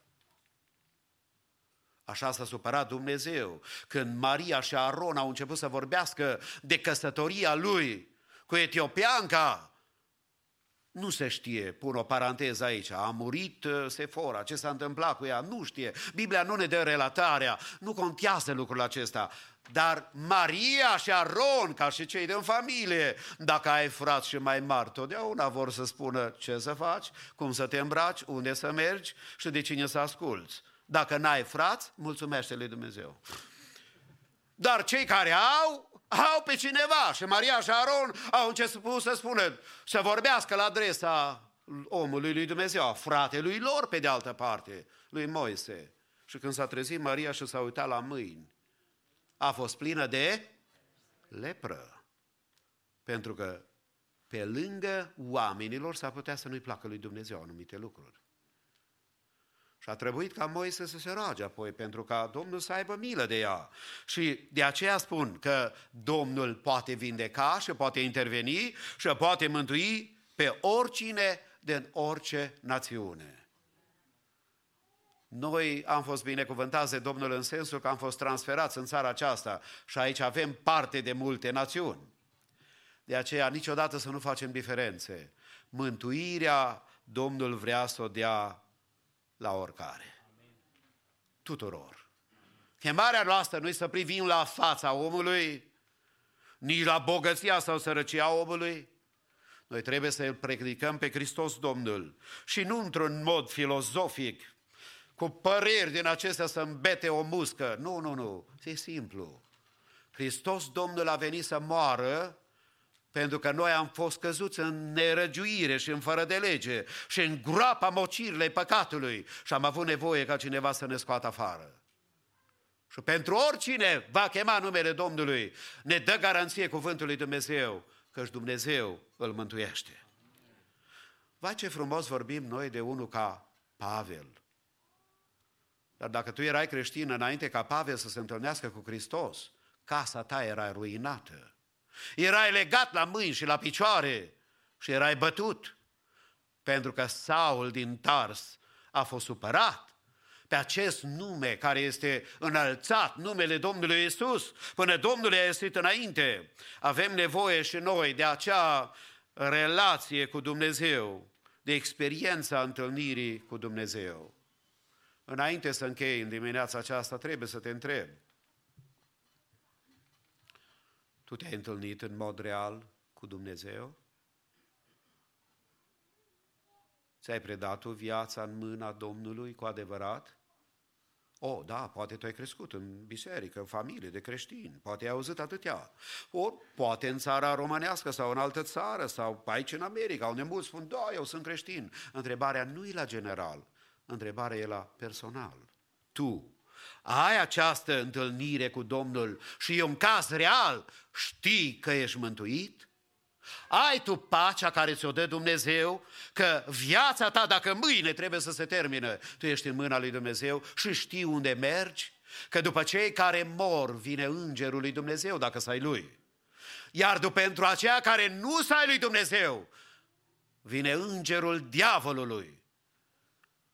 Speaker 4: Așa s-a supărat Dumnezeu când Maria și Aron au început să vorbească de căsătoria lui cu etiopianca. Nu se știe, pun o paranteză aici, a murit uh, Sefora, ce s-a întâmplat cu ea, nu știe. Biblia nu ne dă relatarea, nu contează lucrul acesta. Dar Maria și Aron, ca și cei din familie, dacă ai frați și mai mari, totdeauna vor să spună ce să faci, cum să te îmbraci, unde să mergi și de cine să asculți. Dacă n-ai frați, mulțumește lui Dumnezeu. Dar cei care au, au pe cineva. Și Maria și Aron au început să spună, să vorbească la adresa omului lui Dumnezeu, a fratelui lor, pe de altă parte, lui Moise. Și când s-a trezit Maria și s-a uitat la mâini, a fost plină de lepră. Pentru că pe lângă oamenilor s-ar putea să nu-i placă lui Dumnezeu anumite lucruri. Și a trebuit ca Moise să se roage apoi pentru ca Domnul să aibă milă de ea. Și de aceea spun că Domnul poate vindeca și poate interveni și poate mântui pe oricine din orice națiune. Noi am fost binecuvântați de Domnul în sensul că am fost transferați în țara aceasta și aici avem parte de multe națiuni. De aceea niciodată să nu facem diferențe. Mântuirea Domnul vrea să o dea la oricare. Tuturor. Chemarea noastră nu să privim la fața omului, nici la bogăția sau sărăcia omului. Noi trebuie să îl predicăm pe Hristos Domnul și nu într-un mod filozofic, cu păreri din acestea să îmbete o muscă. Nu, nu, nu. E simplu. Hristos Domnul a venit să moară pentru că noi am fost căzuți în nerăgiuire și în fără de lege și în groapa mocirilei păcatului și am avut nevoie ca cineva să ne scoată afară. Și pentru oricine va chema numele Domnului, ne dă garanție cuvântul lui Dumnezeu, că și Dumnezeu îl mântuiește. Vai ce frumos vorbim noi de unul ca Pavel. Dar dacă tu erai creștin înainte ca Pavel să se întâlnească cu Hristos, casa ta era ruinată. Erai legat la mâini și la picioare și erai bătut. Pentru că Saul din Tars a fost supărat pe acest nume care este înălțat, numele Domnului Isus, până Domnul a ieșit înainte. Avem nevoie și noi de acea relație cu Dumnezeu, de experiența întâlnirii cu Dumnezeu. Înainte să închei în dimineața aceasta, trebuie să te întreb. Tu te-ai întâlnit în mod real cu Dumnezeu? Ți-ai predat tu viața în mâna Domnului cu adevărat? O, oh, da, poate tu ai crescut în biserică, în familie de creștini, poate ai auzit atâtea. Ori poate în țara românească sau în altă țară sau aici în America, unde mulți spun, da, eu sunt creștin. Întrebarea nu e la general, întrebarea e la personal. Tu ai această întâlnire cu Domnul și e un caz real, știi că ești mântuit? Ai tu pacea care ți-o dă Dumnezeu, că viața ta, dacă mâine trebuie să se termină, tu ești în mâna lui Dumnezeu și știi unde mergi? Că după cei care mor vine îngerul lui Dumnezeu dacă să ai lui. Iar după pentru aceia care nu să ai lui Dumnezeu, vine îngerul diavolului.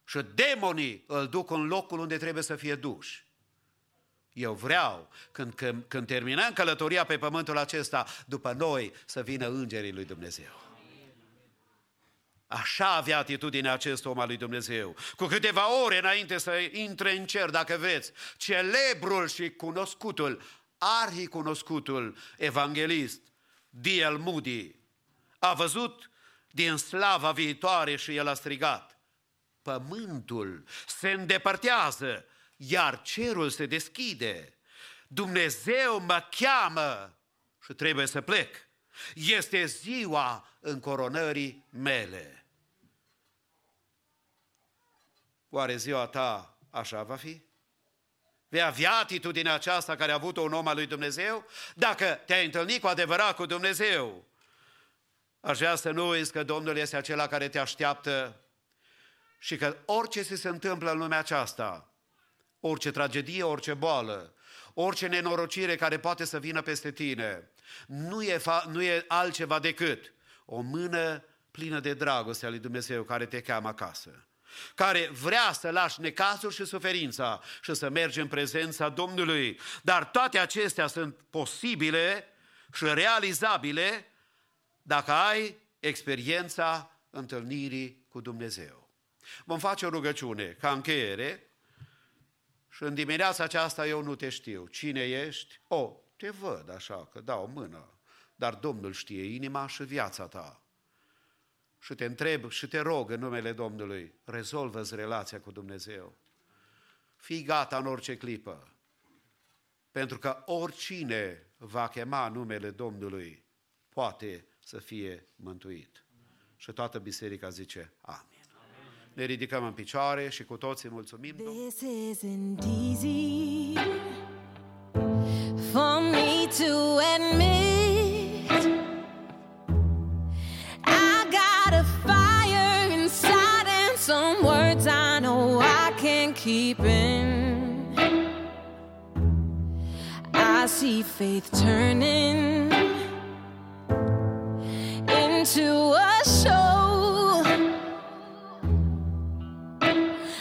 Speaker 4: Și demonii îl duc în locul unde trebuie să fie duși. Eu vreau, când, când, când terminăm călătoria pe pământul acesta, după noi să vină îngerii lui Dumnezeu. Așa avea atitudinea acest om al lui Dumnezeu. Cu câteva ore înainte să intre în cer, dacă veți, celebrul și cunoscutul, arhicunoscutul evanghelist D.L. Moody a văzut din slava viitoare și el a strigat. Pământul se îndepărtează iar cerul se deschide. Dumnezeu mă cheamă și trebuie să plec. Este ziua încoronării mele. Oare ziua ta așa va fi? Vei avea atitudinea aceasta care a avut-o un om al lui Dumnezeu? Dacă te-ai întâlnit cu adevărat cu Dumnezeu, aș vrea să nu uiți că Domnul este acela care te așteaptă și că orice se întâmplă în lumea aceasta, orice tragedie, orice boală, orice nenorocire care poate să vină peste tine, nu e, fa- nu e altceva decât o mână plină de dragoste a lui Dumnezeu care te cheamă acasă. care vrea să lași necazul și suferința și să mergi în prezența Domnului. Dar toate acestea sunt posibile și realizabile dacă ai experiența întâlnirii cu Dumnezeu. Vom face o rugăciune ca încheiere și în dimineața aceasta eu nu te știu. Cine ești? O, te văd așa, că dau mână, dar Domnul știe inima și viața ta. Și te întreb și te rog în numele Domnului, rezolvă-ți relația cu Dumnezeu. Fii gata în orice clipă, pentru că oricine va chema numele Domnului poate să fie mântuit. Și toată biserica zice Amin. Ne ridicăm în picioare și cu toții mulțumim
Speaker 8: This isn't easy for me to admit. I got a fire inside and some words I know I can't keep in. I see faith turning into a